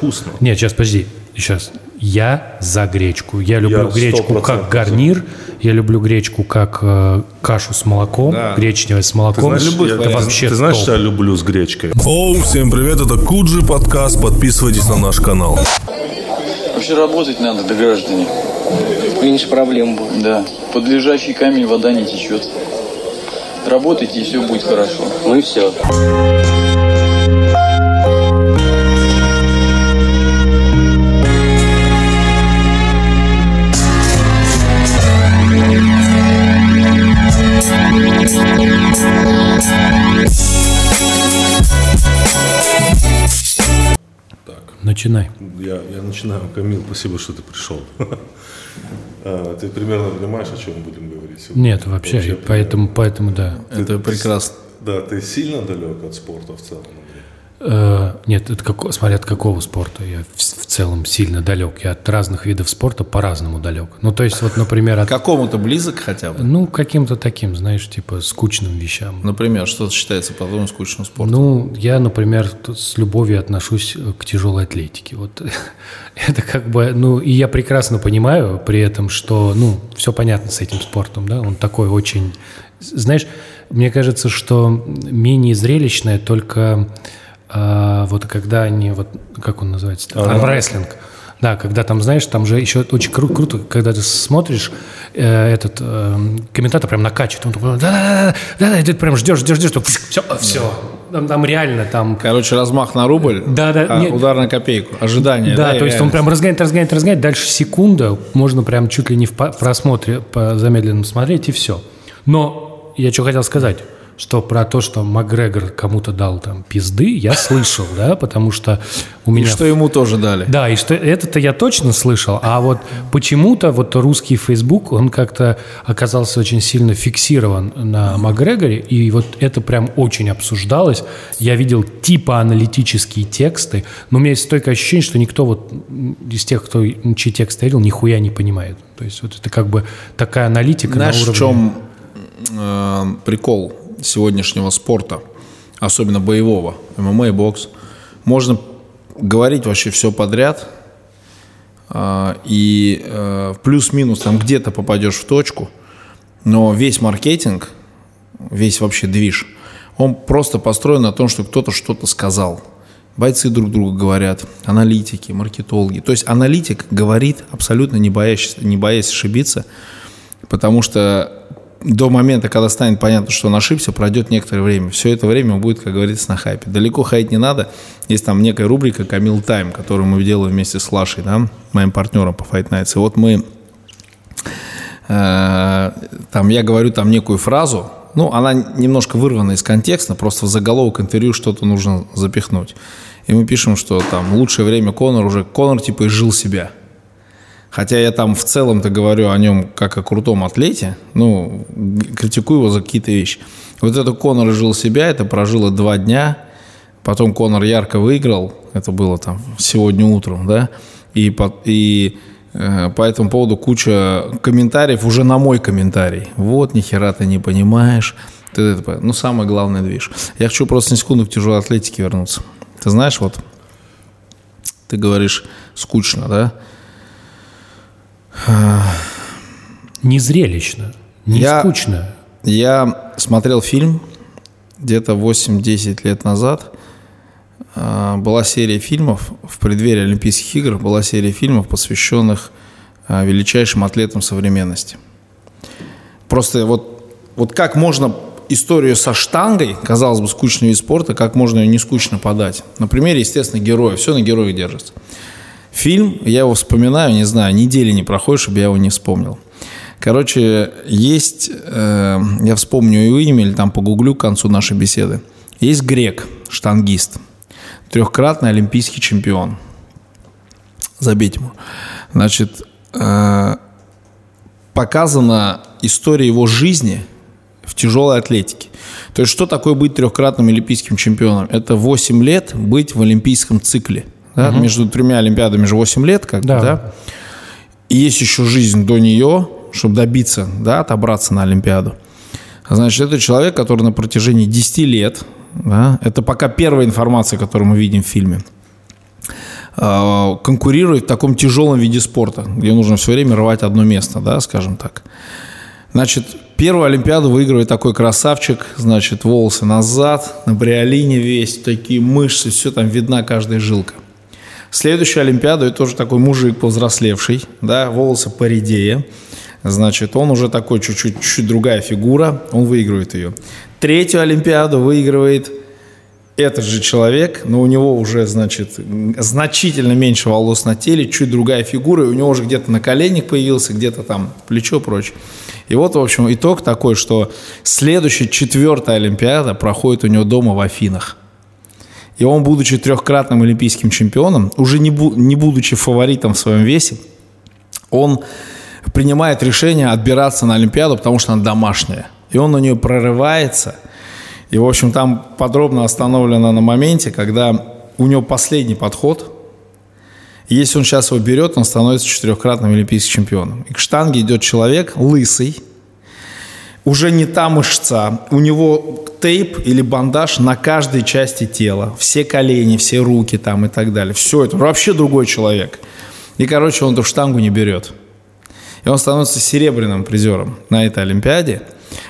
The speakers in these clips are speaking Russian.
вкусно. Нет, сейчас, подожди. Сейчас. Я за гречку. Я люблю Я гречку 100% как гарнир. Я люблю гречку как э, кашу с молоком. Да. Гречневая с Ты молоком. знаешь, я- это ты- вообще ты знаешь, топ. что я люблю с гречкой? Оу, всем привет, это Куджи подкаст, подписывайтесь на наш канал. Вообще работать надо, да граждане. Меньше проблем будет. Да. Под лежачий камень вода не течет. Работайте, и все будет хорошо. Ну и все. Начинай. Я, я начинаю. Камил, спасибо, что ты пришел. А, Ты примерно понимаешь, о чем мы будем говорить сегодня? Нет, вообще, и поэтому, поэтому да. Это прекрасно. Да, ты сильно далек от спорта в целом, нет, это како- смотря от какого спорта. Я в, в целом сильно далек. Я от разных видов спорта по-разному далек. Ну, то есть, вот, например, от, какому-то близок хотя бы? ну, каким-то таким, знаешь, типа скучным вещам. Например, что считается, по-твоему, скучным спортом? Ну, я, например, с любовью отношусь э, к тяжелой атлетике. Вот это как бы, ну, и я прекрасно понимаю при этом, что, ну, все понятно с этим спортом, да, он такой очень, знаешь, мне кажется, что менее зрелищное только а, вот когда они, вот, как он называется, армрестлинг. Да, когда там, знаешь, там же еще очень кру- круто, когда ты смотришь, э, этот э, комментатор прям накачивает, он такой, да-да-да, да-да, и ты прям ждешь, ждешь, ждешь, все, все. Там, там реально там Короче, размах на рубль, Да, да, а нет. удар на копейку, ожидание. да, и то есть он прям разгоняет, разгоняет, разгоняет. Дальше секунда, можно прям чуть ли не в просмотре по замедленном смотреть, и все. Но я что хотел сказать, что про то, что Макгрегор кому-то дал там пизды, я слышал, да, потому что у И меня... что ему тоже дали. Да, и что это-то я точно слышал, а вот почему-то вот русский Facebook, он как-то оказался очень сильно фиксирован на Макгрегоре, и вот это прям очень обсуждалось. Я видел типа аналитические тексты, но у меня есть стойкое ощущение, что никто вот из тех, кто чьи тексты видел, нихуя не понимает. То есть вот это как бы такая аналитика Знаешь, на в уровне... чем э, прикол сегодняшнего спорта, особенно боевого, ММА и бокс? Можно говорить вообще все подряд, э, и э, плюс-минус там где-то попадешь в точку, но весь маркетинг, весь вообще движ, он просто построен на том, что кто-то что-то сказал. Бойцы друг другу говорят, аналитики, маркетологи. То есть аналитик говорит абсолютно не боясь, не боясь ошибиться, потому что до момента, когда станет понятно, что он ошибся, пройдет некоторое время. Все это время он будет, как говорится, на хайпе. Далеко хаять не надо. Есть там некая рубрика «Камил Тайм», которую мы делаем вместе с Лашей, да, моим партнером по Fight Nights. И вот мы э, там я говорю там некую фразу, ну, она немножко вырвана из контекста, просто в заголовок интервью что-то нужно запихнуть. И мы пишем, что там лучшее время Конор уже, Конор типа изжил себя. Хотя я там в целом-то говорю о нем как о крутом атлете, ну, критикую его за какие-то вещи. Вот это Конор изжил себя, это прожило два дня, потом Конор ярко выиграл, это было там сегодня утром, да, и, и э, по этому поводу куча комментариев уже на мой комментарий. Вот, нихера ты не понимаешь. Ну, самый главный движ. Я хочу просто на секунду к тяжелой атлетике вернуться. Ты знаешь, вот ты говоришь скучно, да? Не зрелищно, не Я- скучно. Я смотрел фильм где-то 8-10 лет назад. А, Была серия фильмов в преддверии Олимпийских игр, была серия фильмов, посвященных а, величайшим атлетам современности. Просто вот, вот как можно историю со штангой, казалось бы, скучный вид спорта, как можно ее не скучно подать. На примере, естественно, героя. Все на героях держится. Фильм, я его вспоминаю, не знаю, недели не проходит, чтобы я его не вспомнил. Короче, есть, э, я вспомню его имя или там погуглю к концу нашей беседы. Есть грек, штангист, трехкратный олимпийский чемпион. Забейте ему. Значит, э, показана история его жизни в тяжелой атлетике. То есть, что такое быть трехкратным олимпийским чемпионом? Это 8 лет быть в олимпийском цикле. Да? Между тремя олимпиадами же 8 лет, как Да. да? И есть еще жизнь до нее, чтобы добиться, да, отобраться на Олимпиаду. Значит, это человек, который на протяжении 10 лет, да, это пока первая информация, которую мы видим в фильме, э, конкурирует в таком тяжелом виде спорта, где нужно все время рвать одно место, да, скажем так. Значит, первую Олимпиаду выигрывает такой красавчик, значит, волосы назад, на бриолине весь, такие мышцы, все там видна каждая жилка. Следующую Олимпиаду это тоже такой мужик повзрослевший, да, волосы поредее. Значит, он уже такой чуть-чуть, чуть другая фигура, он выигрывает ее. Третью Олимпиаду выигрывает этот же человек, но у него уже, значит, значительно меньше волос на теле, чуть другая фигура, и у него уже где-то на коленник появился, где-то там плечо прочее. И вот, в общем, итог такой, что следующая четвертая Олимпиада проходит у него дома в Афинах. И он, будучи трехкратным олимпийским чемпионом, уже не, бу- не будучи фаворитом в своем весе, он принимает решение отбираться на Олимпиаду, потому что она домашняя. И он на нее прорывается. И, в общем, там подробно остановлено на моменте, когда у него последний подход. И если он сейчас его берет, он становится четырехкратным олимпийским чемпионом. И к штанге идет человек лысый, уже не та мышца, у него тейп или бандаж на каждой части тела, все колени, все руки там и так далее. Все это вообще другой человек. И, короче, он эту штангу не берет. И он становится серебряным призером на этой Олимпиаде.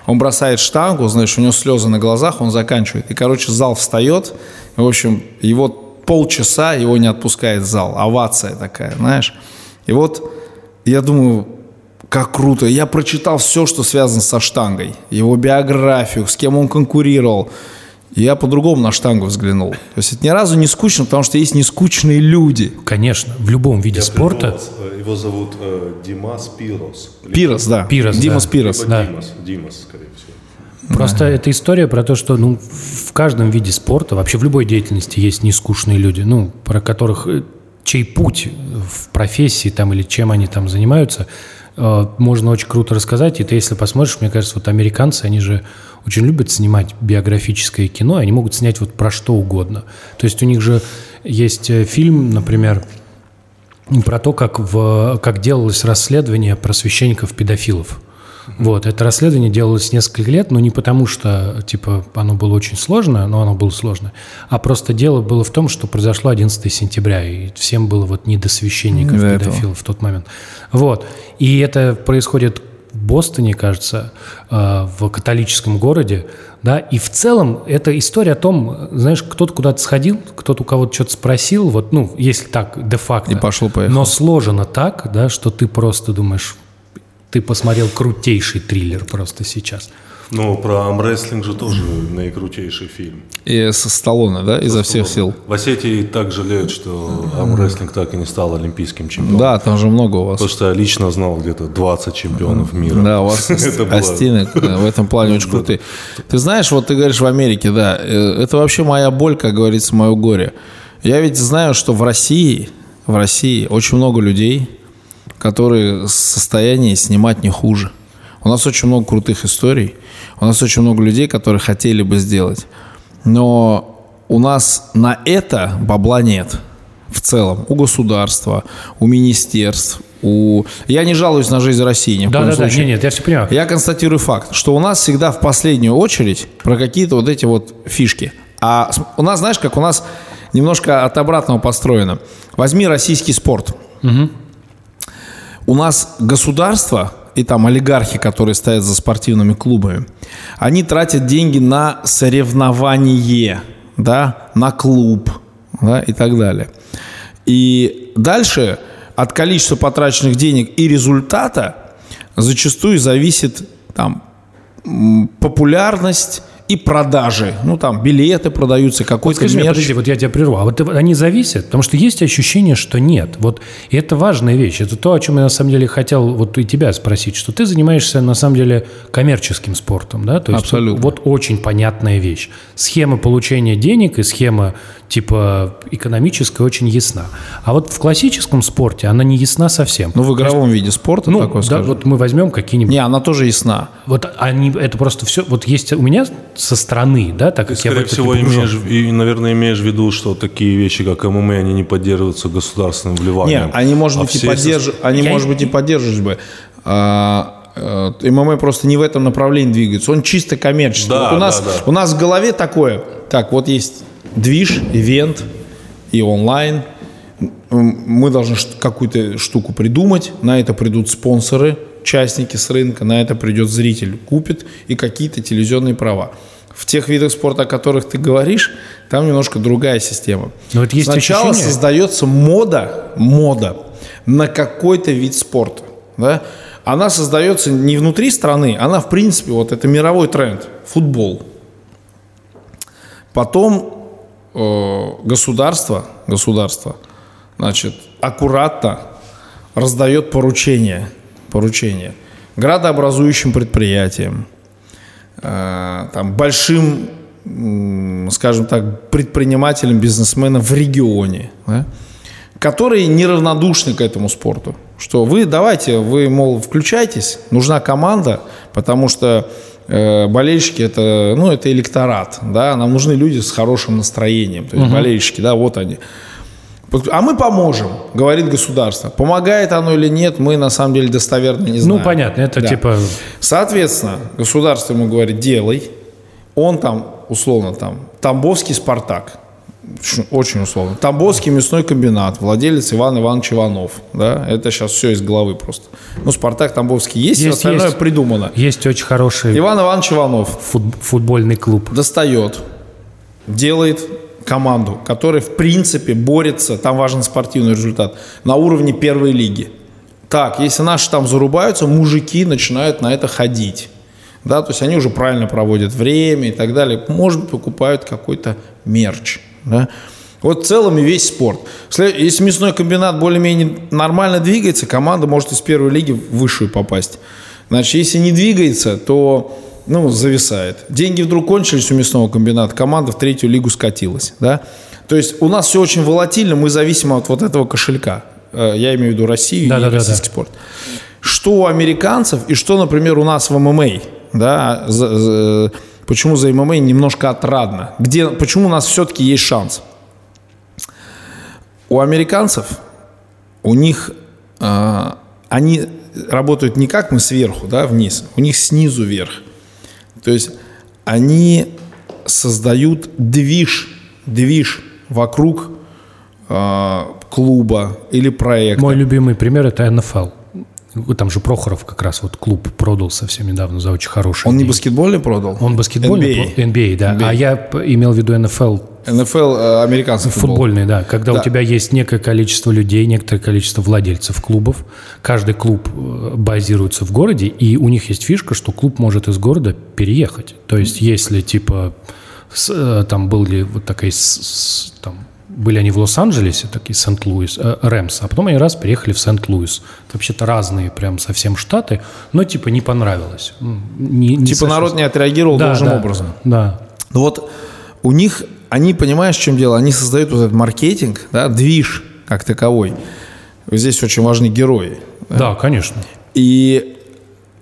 Он бросает штангу, знаешь, у него слезы на глазах, он заканчивает. И, короче, зал встает. В общем, его полчаса его не отпускает зал. Овация такая, знаешь. И вот я думаю, как круто. Я прочитал все, что связано со штангой. Его биографию, с кем он конкурировал. И я по-другому на штангу взглянул. То есть это ни разу не скучно, потому что есть нескучные люди. Конечно, в любом виде Я спорта. придумал, э, Его зовут э, Димас Пирос. Пирос, да. Пирос, Димас да. Пирос. либо да. Димас, Димас, скорее всего. Просто это история про то, что ну, в каждом виде спорта, вообще в любой деятельности есть нескучные люди, ну, про которых э, чей путь в профессии там или чем они там занимаются, можно очень круто рассказать. И ты, если посмотришь, мне кажется, вот американцы, они же очень любят снимать биографическое кино, они могут снять вот про что угодно. То есть у них же есть э, фильм, например, про то, как, в, как делалось расследование про священников-педофилов. Вот, это расследование делалось несколько лет, но не потому, что, типа, оно было очень сложное, но оно было сложное, а просто дело было в том, что произошло 11 сентября, и всем было вот не до священников, До этого. педофилов в тот момент. Вот, и это происходит в Бостоне, кажется, э, в католическом городе, да, и в целом это история о том, знаешь, кто-то куда-то сходил, кто-то у кого-то что-то спросил, вот, ну, если так, де-факто. И пошло-поехало. Но сложено так, да, что ты просто думаешь, ты посмотрел крутейший триллер просто сейчас. Ну, про армрестлинг же тоже наикрутейший фильм. И со Сталлоне, да, изо всех сил. В Осетии так жалеют, что армрестлинг так и не стал олимпийским чемпионом. Да, там же много у вас. Потому что я лично знал где-то 20 чемпионов мира. Да, у вас Астины в этом плане очень крутые. Ты знаешь, вот ты говоришь в Америке, да, э, это вообще моя боль, как говорится, мое горе. Я ведь знаю, что в России, в России очень много людей, которые в состоянии снимать не хуже. У нас очень много крутых историй, у нас очень много людей, которые хотели бы сделать. Но у нас на это бабла нет в целом. У государства, у министерств, у... Я не жалуюсь на жизнь России ни в коем Да-да-да, случае. нет, нет, я все понимаю. Я констатирую факт, что у нас всегда в последнюю очередь про какие-то вот эти вот фишки. А у нас, знаешь, как у нас немножко от обратного построено. Возьми российский спорт. У нас государство и там олигархи, которые стоят за спортивными клубами, они тратят деньги на соревнование, да, на клуб, да, и так далее. И дальше от количества потраченных денег и результата зачастую зависит там популярность и продажи. Ну, там билеты продаются, какой-то Скажи мне, мерч. подожди, вот я тебя прерву. А вот они зависят? Потому что есть ощущение, что нет. Вот и это важная вещь. Это то, о чем я на самом деле хотел вот и тебя спросить, что ты занимаешься на самом деле коммерческим спортом, да? То есть Абсолютно. Вот очень понятная вещь. Схема получения денег и схема типа экономическая очень ясна. А вот в классическом спорте она не ясна совсем. Ну, в игровом виде спорта, ну, такое да, скажем. вот мы возьмем какие-нибудь Не, она тоже ясна. вот они, это просто все, вот есть у меня со стороны, да, так как я в Скорее всего, имеешь, и, наверное, имеешь в виду, что такие вещи, как ММА, они не поддерживаются государственным вливанием. Нет, они, может А быть, и поддерж... они, Я- может быть, и поддерживали бы. А, э, ММА просто не в этом направлении двигается. Он чисто коммерческий. Да, Вот у, нас, да, да. у нас в голове такое. Так, вот есть движ, ивент и онлайн. мы должны какую-то штуку придумать, на это придут спонсоры, участники с рынка, на это придет зритель, купит и какие-то телевизионные права. В тех видах спорта, о которых ты говоришь, там немножко другая система. Но вот есть Сначала ощущение- создается мода, мода на какой-то вид спорта. Да? Она создается не внутри страны, она в принципе, вот это мировой тренд, футбол. Потом государство, государство, значит, аккуратно раздает поручения, поручения градообразующим предприятиям, э, там, большим, скажем так, предпринимателям, бизнесменам в регионе, да, которые неравнодушны к этому спорту. Что вы давайте, вы, мол, включайтесь, нужна команда, потому что э, болельщики это, ну, это электорат, да, нам нужны люди с хорошим настроением, то есть болельщики, да, вот они. А мы поможем, говорит государство. Помогает оно или нет, мы на самом деле достоверно не знаем. Ну, понятно, это Да. типа... Соответственно, государство ему говорит, делай. Он там, условно, там, Тамбовский «Спартак». Очень- Очень условно. Тамбовский мясной комбинат, владелец Иван Иванович Иванов. Да? Это сейчас все из головы просто. Ну, «Спартак» Тамбовский есть, Есть, остальное есть. придумано. Есть очень хороший Иван Иванович Иванов фут- футбольный клуб. достает, делает команду, которая, в принципе, борется, там важен спортивный результат, на уровне первой лиги. Так, если наши там зарубаются, мужики начинают на это ходить. Да, то есть они уже правильно проводят время и так далее. Может покупают какой-то мерч. Да? Вот в целом и весь спорт. Если мясной комбинат более-менее нормально двигается, команда может из первой лиги в высшую попасть. Значит, если не двигается, то ну, зависает. Деньги вдруг кончились у мясного комбината, команда в третью лигу скатилась. Да? То есть у нас все очень волатильно, мы зависимы от вот этого кошелька. Э, Я имею в виду Россию и Да-да-да-да. российский спорт. Что у американцев и что, например, у нас в ММА. Да? Почему за ММА немножко отрадно? Где, почему у нас все-таки есть шанс? У американцев, у них, э, они работают не как мы сверху, да, вниз, у них снизу вверх. То есть они создают движ, движ вокруг э, клуба или проекта. Мой любимый пример это НФЛ. Там же Прохоров как раз вот клуб продал совсем недавно за очень хороший. Он не баскетбольный продал? Он баскетбольный, NBA. NBA, да. NBA. А я п- имел в виду НФЛ НФЛ э, американский футбол. футбольный, да. Когда Да. у тебя есть некое количество людей, некоторое количество владельцев клубов. Каждый клуб э, базируется в городе, и у них есть фишка, что клуб может из города переехать. То есть, если типа с- э, там были вот такая с- с- там были они в Лос-Анджелесе, такие Сент-Луис, э, Рэмс, а потом они раз переехали в Сент-Луис. Это вообще-то разные прям совсем штаты, но типа не понравилось. Не- не Типа народ не отреагировал Да, должным да, образом. Да. Ну вот у них, они, понимаешь, в чем дело? Они создают вот этот маркетинг, да, движ как таковой. Здесь очень важны герои. Да, конечно. И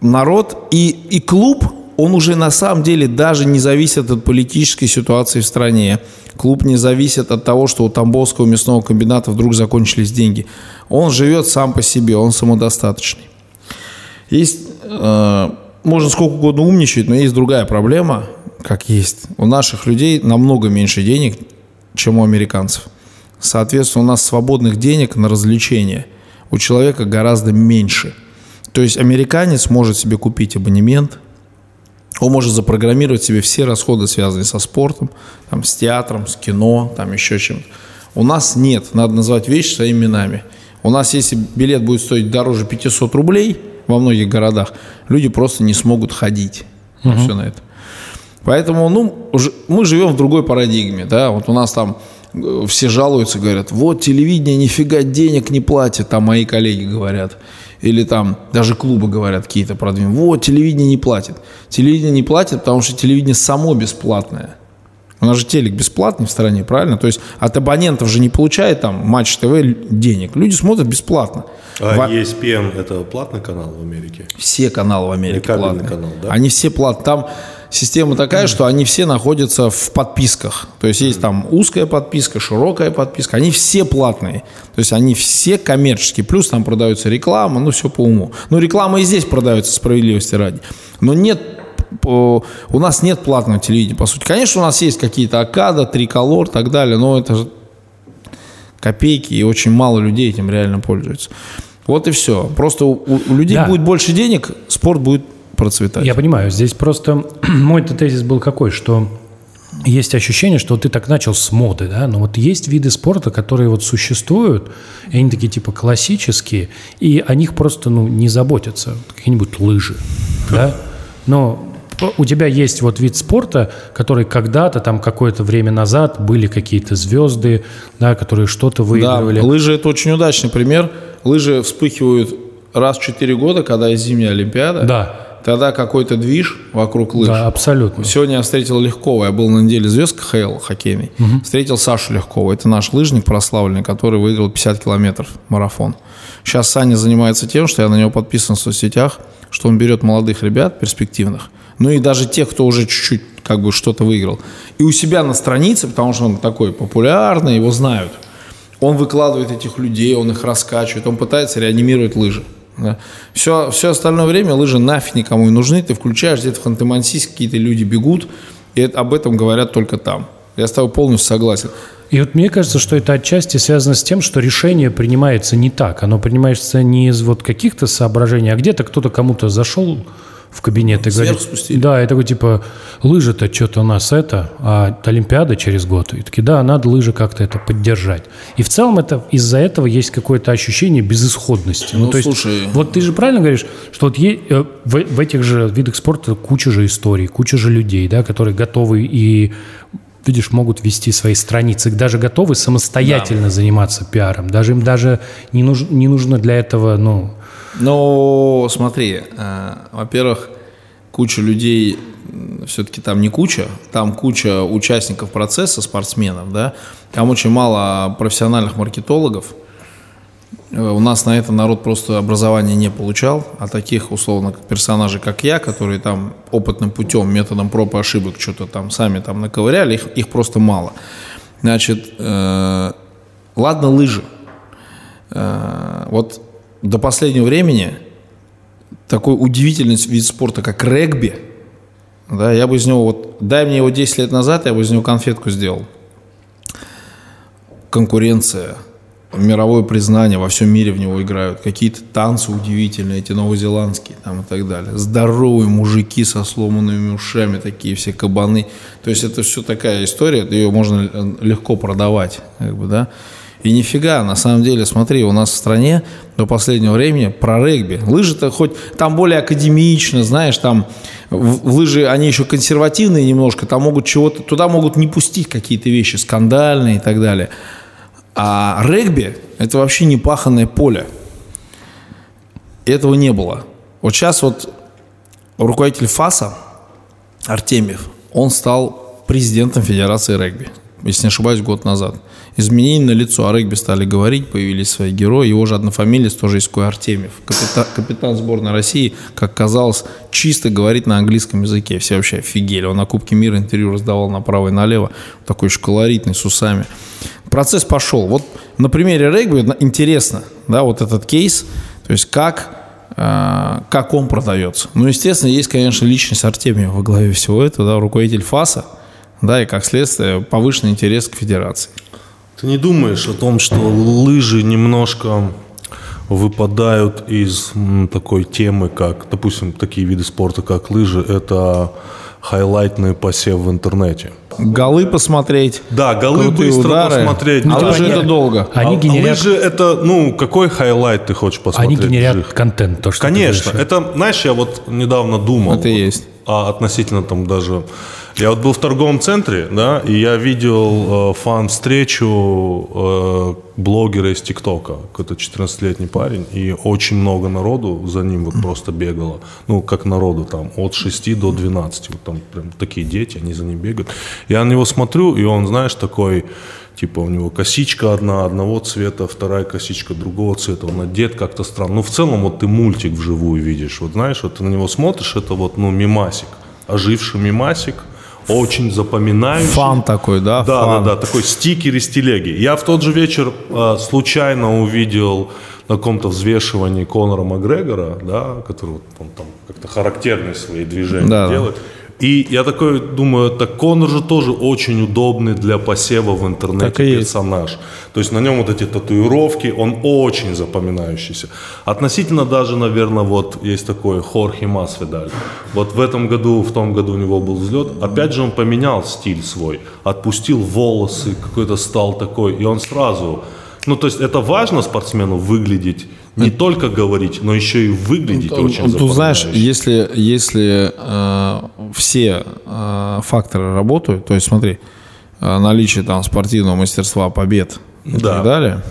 народ, и, и клуб, он уже на самом деле даже не зависит от политической ситуации в стране. Клуб не зависит от того, что у Тамбовского мясного комбината вдруг закончились деньги. Он живет сам по себе, он самодостаточный. Есть, э, можно сколько угодно умничать, но есть другая проблема, как есть. У наших людей намного меньше денег, чем у американцев. Соответственно, у нас свободных денег на развлечения у человека гораздо меньше. То есть американец может себе купить абонемент, он может запрограммировать себе все расходы, связанные со спортом, там, с театром, с кино, там еще чем-то. У нас нет, надо назвать вещи своими именами. У нас, если билет будет стоить дороже 500 рублей во многих городах, люди просто не смогут ходить. на Все на это. Поэтому, ну, уже- мы живем в другой парадигме, да, вот у нас там э, все жалуются, говорят, вот телевидение нифига денег не платит, там мои коллеги говорят, или там даже клубы говорят какие-то продвинутые, вот телевидение не платит. Телевидение не платит, потому что телевидение само бесплатное. У нас же телек бесплатный в стране, правильно? То есть от абонентов же не получает там Матч ТВ денег. Люди смотрят бесплатно. А Во- ESPN это платный канал в Америке? все каналы в Америке платные. канал, да? Они все платные. Там система такая, что они все находятся в подписках. То есть есть там узкая подписка, широкая подписка. Они все платные. То есть они все коммерческие. Плюс там продается реклама, ну все по уму. Ну реклама и здесь продается справедливости ради. Но нет по- у нас нет платного телевидения, по сути. Конечно, у нас есть какие-то Акада, Триколор и так далее, но это же копейки, и очень мало людей этим реально пользуются. Вот и все. Просто у, у людей Да. будет больше денег, спорт будет процветать. Я понимаю, здесь просто мой тезис был какой, что есть ощущение, что ты так начал с моды, да, но вот есть виды спорта, которые вот существуют, и они такие типа классические, и о них просто, ну, не заботятся, какие-нибудь лыжи, да, но у тебя есть вот вид спорта, который когда-то, там, какое-то время назад были какие-то звезды, да, которые что-то Да, выигрывали. лыжи это очень удачный пример. Лыжи вспыхивают раз в 4 года, когда есть зимняя Олимпиада. Да, Тогда какой-то движ вокруг лыж. да, абсолютно. Сегодня я встретил Легкова. Я был на неделе звезд КХЛ хоккейный. Встретил Сашу Легкова. Это наш лыжник прославленный, который выиграл 50 километров марафон. Сейчас Саня занимается тем, что я на него подписан в соцсетях, что он берет молодых ребят, перспективных, ну и даже тех, кто уже чуть-чуть как бы что-то выиграл. И у себя на странице, потому что он такой популярный, его знают, он выкладывает этих людей, он их раскачивает, он пытается реанимировать лыжи. Да. Все, все остальное время лыжи нафиг никому не нужны. Ты включаешь где-то в какие-то люди бегут, и это- об этом говорят только там. Я с тобой полностью согласен. И вот мне кажется, что это отчасти связано с тем, что решение принимается не так. Оно принимается не из вот каких-то соображений, а где-то кто-то кому-то зашел в кабинет и Сверху говорит, спустили. да, и такой типа, лыжи-то что-то у нас это, а Олимпиада через год. И такие, да, надо лыжи как-то это поддержать. И в целом это из-за этого есть какое-то ощущение безысходности. Ну, то есть, слушай. вот ты же правильно говоришь, что вот е- э, в, в этих же видах спорта куча же историй, куча же людей, да, которые готовы и видишь, могут вести свои страницы, даже готовы самостоятельно заниматься пиаром. Даже им даже не, нуж- не нужно для этого, ну, Но смотри, э, во-первых, куча людей, все-таки там не куча, там куча участников процесса, спортсменов, да, там очень мало профессиональных маркетологов. Э, У нас на это народ просто образование не получал, а таких, условно, персонажей, как я, которые там опытным путем, методом проб и ошибок что-то там сами там наковыряли, их, их просто мало. Значит, э, ладно лыжи. Э, вот до последнего времени такой удивительный вид спорта, как регби, да, я бы из него, вот, дай мне его 10 лет назад, я бы из него конфетку сделал. Конкуренция, мировое признание, во всем мире в него играют, какие-то танцы удивительные, эти новозеландские там и так далее. Здоровые мужики со сломанными ушами, такие все кабаны. То есть это все такая история, ее можно легко продавать, как бы, да. И нифига, на самом деле, смотри, у нас в стране до последнего времени про регби. Лыжи-то хоть там более академично, знаешь, там в, лыжи, они еще консервативные немножко, там могут чего-то, туда могут не пустить какие-то вещи скандальные и так далее. А регби – это вообще не паханное поле. Этого не было. Вот сейчас вот руководитель ФАСа Артемьев, он стал президентом Федерации регби, если не ошибаюсь, год назад. Изменения на лицо о регби стали говорить, появились свои герои. Его же однофамилец тоже есть Артемьев. Капитан, капитан сборной России, как казалось, чисто говорит на английском языке. Все вообще офигели. Он на Кубке мира интервью раздавал направо и налево. Такой еще колоритный, с усами. Процесс пошел. Вот на примере регби интересно, да, вот этот кейс, то есть как э, как он продается. Ну, естественно, есть, конечно, личность Артемия во главе всего этого, да, руководитель ФАСа, да, и как следствие повышенный интерес к федерации. Ты не думаешь о том, что лыжи немножко выпадают из такой темы, как, допустим, такие виды спорта, как лыжи, это хайлайтный посев в интернете. Голы посмотреть. Да, голы быстро удары. посмотреть. А Ну, лыжи они- это долго. Они а, генерят- а лыжи это, ну, какой highlight ты хочешь посмотреть? они генерят Жих? контент, то, что Конечно. Это, знаешь, я вот недавно думал. Это и есть. А относительно там даже... Я вот был в торговом центре, да, и я видел э, фан-встречу э, блогера из ТикТока. Какой-то 14-летний парень, и очень много народу за ним вот просто бегало. Ну, как народу там, от 6 до 12. Вот там прям такие дети, они за ним бегают. Я на него смотрю, и он, знаешь, такой... Типа у него косичка одна одного цвета, вторая косичка другого цвета. Он одет как-то странно. Ну, в целом, вот ты мультик вживую видишь. Вот знаешь, вот ты на него смотришь, это вот, ну, мимасик. Оживший мимасик, очень запоминающий. Фан такой, да? Да, фан. да, да, такой стикер из телеги. Я в тот же вечер э, случайно увидел на каком-то взвешивании Конора Макгрегора, да, который вот он там как-то характерные свои движения Да, да. И я такой думаю, так Конор же тоже очень удобный для посева в интернете Так и есть. персонаж. То есть на нем вот эти татуировки, он очень запоминающийся. Относительно даже, наверное, вот есть такой Хорхе Масвидаль. Вот в этом году, в том году у него был взлет. Опять же он поменял стиль свой. Отпустил волосы, какой-то стал такой. И он сразу... Ну, то есть это важно спортсмену выглядеть, не только говорить, но еще и выглядеть очень Ну, Тут знаешь, запоминающе. если, если э, все э, факторы работают, то есть смотри, э, наличие там спортивного мастерства, побед и Да. так далее,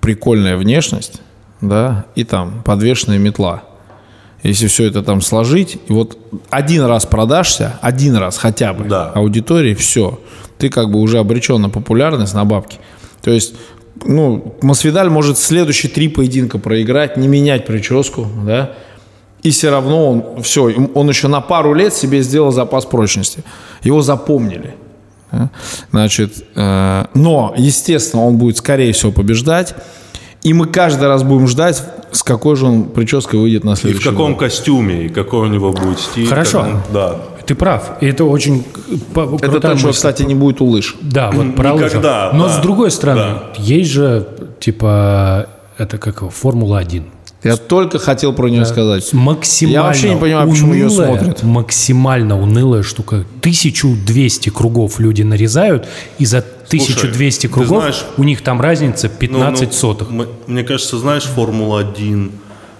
прикольная внешность, да, и там подвешенная метла. Если все это там сложить, и вот один раз продашься, один раз хотя бы Да. аудитории, все, ты как бы уже обречен на популярность, на бабки. То есть, ну, Масвидаль может следующие три поединка проиграть, не менять прическу, да, и все равно он, все, он еще на пару лет себе сделал запас прочности. Его запомнили. да. Значит, э, но, естественно, он будет, скорее всего, побеждать. И мы каждый раз будем ждать, с какой же он прической выйдет на И в следующий каком год. костюме, и какой у него будет стиль. Хорошо. он- да. Ты прав. И это очень Это крутая то, что, кстати, не будет у лыж. Да, вот про лыжи. Никогда, Но да, с другой стороны, да. есть же, типа, это как его, Формула-1. Я только хотел про нее сказать. Максимально Я вообще не понимаю, почему ее унылая, смотрят. Максимально унылая штука. 1200 кругов люди нарезают, и за 1200 ты кругов знаешь- у них там разница 15 Ну, ну, сотых. Мне кажется, знаешь, Формула-1,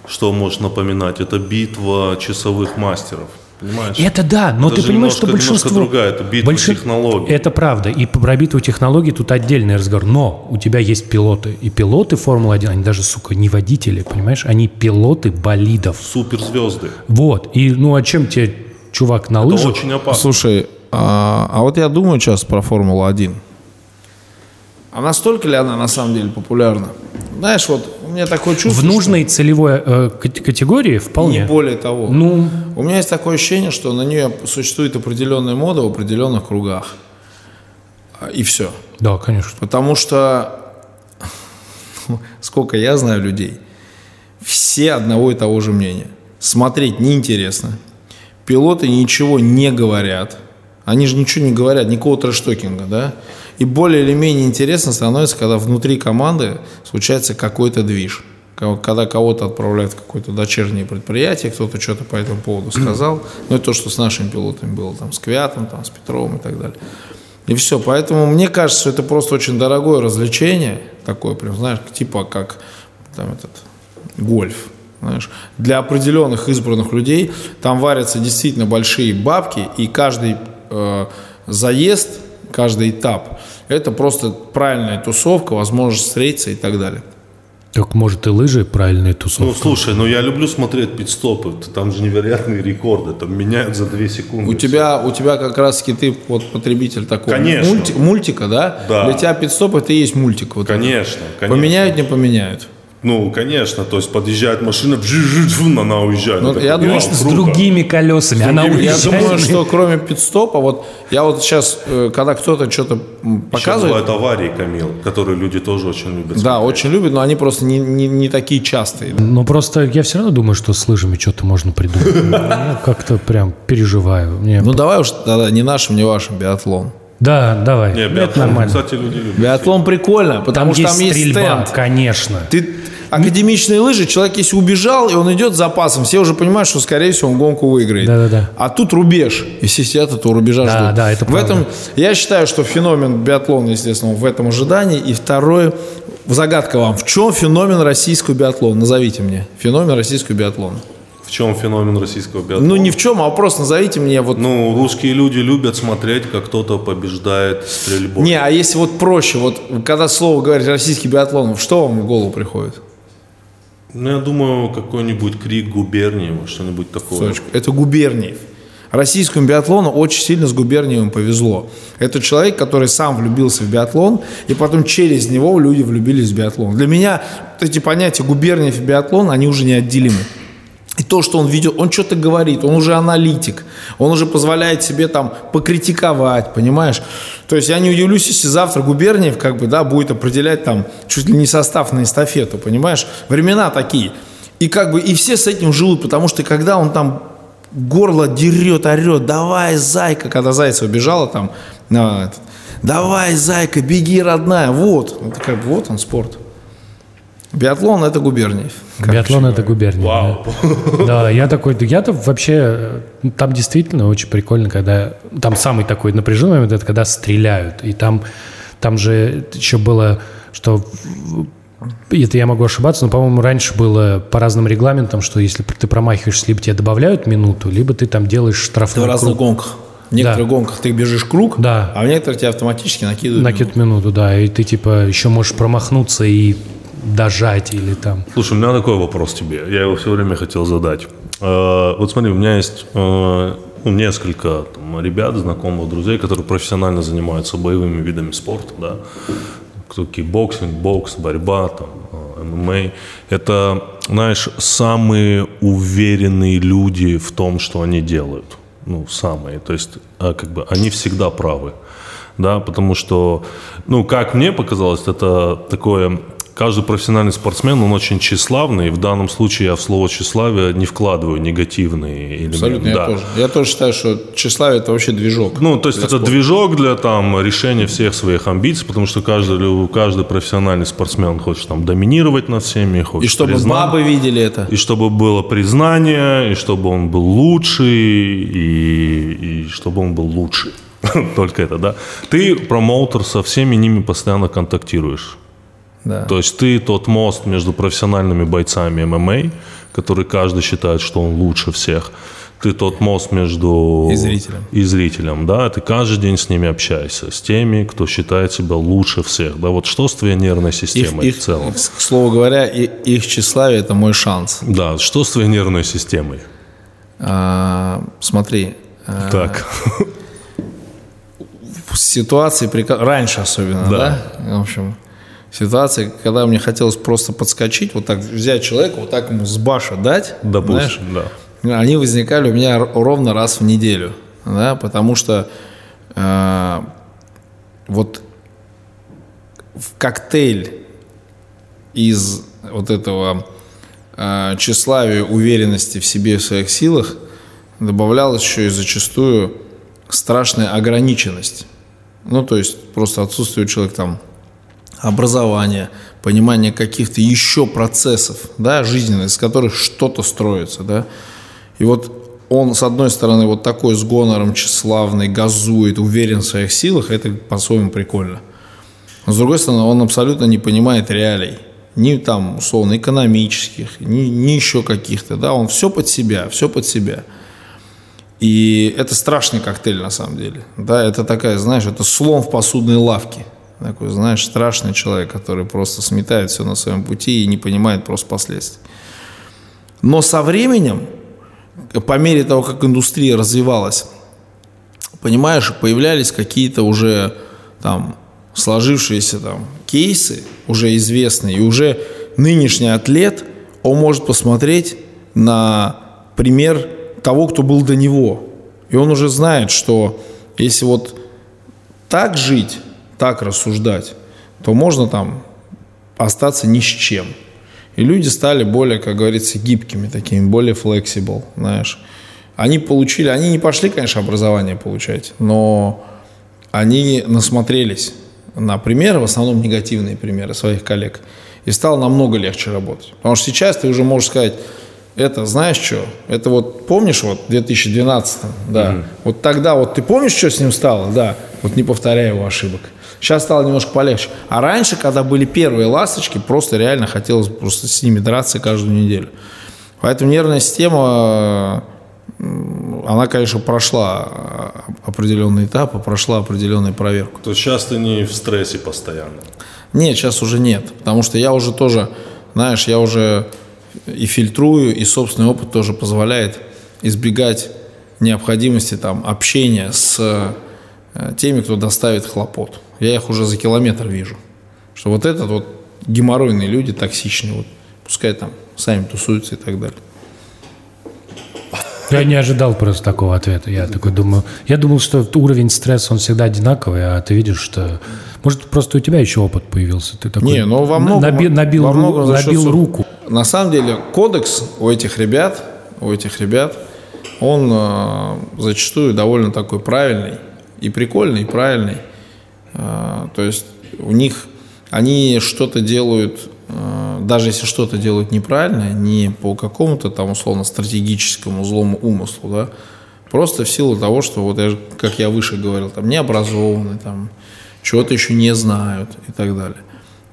что может напоминать? Это битва часовых мастеров. Понимаешь? Это да, но Это ты же понимаешь, что немножко- немножко большинство... другая, это битва технологий. Это правда. И про битву технологий тут отдельный разговор. Но у тебя есть пилоты. И пилоты Формулы-1, они даже, сука, не водители, понимаешь? Они пилоты болидов. Суперзвезды. Вот. И ну а чем тебе чувак на Это лыжах? очень опасно. Слушай, а, а вот я думаю сейчас про Формулу-1. А настолько ли она на самом деле популярна? Знаешь, вот у меня такое чувство, В нужной целевой э, кат- категории что вполне. не более того. Ну, У меня есть такое ощущение, что на нее существует определенная мода в определенных кругах. А, И все. да, конечно. Потому что, сколько я знаю людей, все одного и того же мнения. Смотреть неинтересно. Пилоты ничего не говорят. Они же ничего не говорят, никакого трэштокинга, да? И более или менее интересно становится, когда внутри команды случается какой-то движ. Ко- Когда кого-то отправляют в какое-то дочернее предприятие, кто-то что-то по этому поводу сказал. Ну, это то, что с нашими пилотами было, там, с Квятом, там, с Петровым и так далее. И все. Поэтому мне кажется, что это просто очень дорогое развлечение, такое прям, знаешь, типа как там этот гольф. Знаешь, для определенных избранных людей там варятся действительно большие бабки, и каждый э, заезд, каждый этап это просто правильная тусовка, возможность встретиться и так далее. Так может и лыжи правильные Ну, тусовки. слушай, ну я люблю смотреть пидстопы. Там же невероятные рекорды. Там меняют за 2 секунды. У тебя, у тебя как раз-таки ты вот потребитель такого Конечно. мульти- мультика, да? Да. Для тебя пидстоп это и есть мультик. Вот этот. Конечно, конечно. Поменяют, не поменяют. Ну, конечно. То есть подъезжает машина, она уезжает. Ну, Это я думаю, что С другими колесами. Она другими- Я уезжает. думаю, что кроме пидстопа, вот я вот сейчас, э, когда кто-то что-то м, Еще показывает, бывают аварии, Камил, которые люди тоже очень любят. да, очень любят, но они просто не, не, не такие частые. Но просто я все равно думаю, что с лыжами что-то можно придумать. Я как-то прям переживаю. Мне- Ну давай уж тогда не нашим, не вашим биатлон. Да, давай. Не, Это биатлон, нормально. кстати, люди любят. Биатлон прикольно, потому Там что есть там есть стрельба, стенд. конечно. Ты академичные лыжи, человек если убежал, и он идет с запасом, все уже понимают, что, скорее всего, он гонку выиграет. Да-да-да. А тут рубеж, и все сидят этого рубежа Да, ждут. да, это в правда. этом, Я считаю, что феномен биатлона, естественно, в этом ожидании. И второе, загадка вам, в чем феномен российского биатлона? Назовите мне феномен российского биатлона. В чем феномен российского биатлона? Ну, не в чем, а просто назовите мне вот... Ну, русские люди любят смотреть, как кто-то побеждает стрельбой. Не, а если вот проще, вот когда слово говорит российский биатлон, что вам в голову приходит? Ну, я думаю, какой-нибудь крик губернии, что-нибудь такое. Сочку. Это Губерниев. Российскому биатлону очень сильно с Губерниевым повезло. Это человек, который сам влюбился в биатлон, и потом через него люди влюбились в биатлон. Для меня эти понятия Губерниев и биатлон, они уже неотделимы. И то, что он ведет, он что-то говорит, он уже аналитик, он уже позволяет себе там покритиковать, понимаешь? То есть я не удивлюсь, если завтра Губерниев как бы, да, будет определять там чуть ли не состав на эстафету, понимаешь? Времена такие. И как бы и все с этим живут, потому что когда он там горло дерет, орет, давай, зайка, когда Зайцева бежала там, давай, зайка, беги, родная, вот, это как бы вот он спорт. Биатлон это губерния. Биатлон это губерния. Вау. Да. Да, я такой, я-то вообще, э, там действительно очень прикольно, когда, там самый такой напряженный момент, это когда стреляют, и там, там же еще было, что, это я могу ошибаться, но, по-моему, раньше было по разным регламентам, что если ты промахиваешься, либо тебе добавляют минуту, либо ты там делаешь Это в штрафной разных круг. гонках. В некоторых Да. гонках ты бежишь круг, Да. а в некоторых тебя автоматически накидывают. Накид минуту, да, и ты типа еще можешь промахнуться и дожать или там. Слушай, у меня такой вопрос тебе. Я его все время хотел задать. Э, Вот смотри, у меня есть э, ну, несколько там, ребят, знакомых, друзей, которые профессионально занимаются боевыми видами спорта, да. Кто кикбоксинг, бокс, борьба, там, э, ММА. Это, знаешь, самые уверенные люди в том, что они делают. Ну, самые. То есть, а, как бы, они всегда правы да, потому что, ну, как мне показалось, это такое, каждый профессиональный спортсмен, он очень тщеславный, и в данном случае я в слово тщеславие не вкладываю негативные элементы. Абсолютно, да. я тоже. Я тоже считаю, что тщеславие это вообще движок. Ну, то есть это спорта. движок для там решения всех своих амбиций, потому что каждый, каждый профессиональный спортсмен хочет там доминировать над всеми, хочет И чтобы призна- бабы видели это. и чтобы было признание, и чтобы он был лучший, и, и чтобы он был лучший. Только это, да. Ты промоутер со всеми ними постоянно контактируешь. Да. То есть ты тот мост между профессиональными бойцами ММА, который каждый считает, что он лучше всех. Ты тот мост между... И зрителем. И зрителем, да. Ты каждый день с ними общаешься. С теми, кто считает себя лучше всех. Да, вот что с твоей нервной Их, системой их, в целом? к слову говоря, и- их тщеславие это мой шанс. Да, что с твоей нервной системой? А, смотри, а, Так. в ситуации, раньше особенно, да. Да. В общем, ситуация, когда мне хотелось просто подскочить, вот так взять человека, вот так ему с баша дать, знаешь, Допустим, да. они возникали у меня ровно раз в неделю, да, потому что э, вот в коктейль из вот этого э, тщеславия, уверенности в себе, в своих силах добавлялась еще и зачастую страшная ограниченность. Ну, то есть просто отсутствие у человека там образования, понимания каких-то еще процессов, да, жизненных, из которых что-то строится, да. И вот он, с одной стороны, вот такой с гонором тщеславный, газует, уверен в своих силах, это по-своему прикольно. Но, с другой стороны, он абсолютно не понимает реалий. Ни там, условно, экономических, ни, ни еще каких-то, да, он все под себя, все под себя. И это страшный коктейль на самом деле. Да, это такая, знаешь, это слон в посудной лавке. Такой, знаешь, страшный человек, который просто сметает все на своем пути и не понимает просто последствий. Но со временем, по мере того, как индустрия развивалась, понимаешь, появлялись какие-то уже там сложившиеся там кейсы, уже известные, и уже нынешний атлет, он может посмотреть на пример того, кто был до него. И он уже знает, что если вот так жить, так рассуждать, то можно там остаться ни с чем. И люди стали более, как говорится, гибкими такими, более flexible, знаешь. Они получили, они не пошли, конечно, образование получать, но они насмотрелись на примеры, в основном негативные примеры своих коллег, и стало намного легче работать. Потому что сейчас ты уже можешь сказать, это знаешь что, это вот помнишь вот в 2012, да, вот тогда вот ты помнишь, что с ним стало, да, вот не повторяй его ошибок. Сейчас стало немножко полегче. А раньше, когда были первые ласточки, просто реально хотелось просто с ними драться каждую неделю. Поэтому нервная система, она, конечно, прошла а, определенный этап, прошла определенную проверку. То есть сейчас ты не в стрессе постоянно. Нет, сейчас уже нет, потому что я уже тоже, знаешь, я уже и фильтрую, и собственный опыт тоже позволяет избегать необходимости там общения с э, теми, кто доставит хлопот. Я их уже за километр вижу. Что вот этот вот геморройные люди, токсичные, вот, пускай там сами тусуются и так далее. Я не ожидал просто такого ответа. Я такой думаю, я думал, что уровень стресса он всегда одинаковый, а ты видишь, что может просто у тебя еще опыт появился. Ты такой Не, ну во многом, наби- набил, во ру- многом счет набил руку. На самом деле кодекс у этих ребят, у этих ребят он э, зачастую довольно такой правильный, и прикольный, и правильный. Э, то есть у них, они что-то делают, э, даже если что-то делают неправильно, не по какому-то там условно стратегическому злому умыслу, да, просто в силу того, что вот я, как я выше говорил, там не образованы, там чего-то еще не знают и так далее.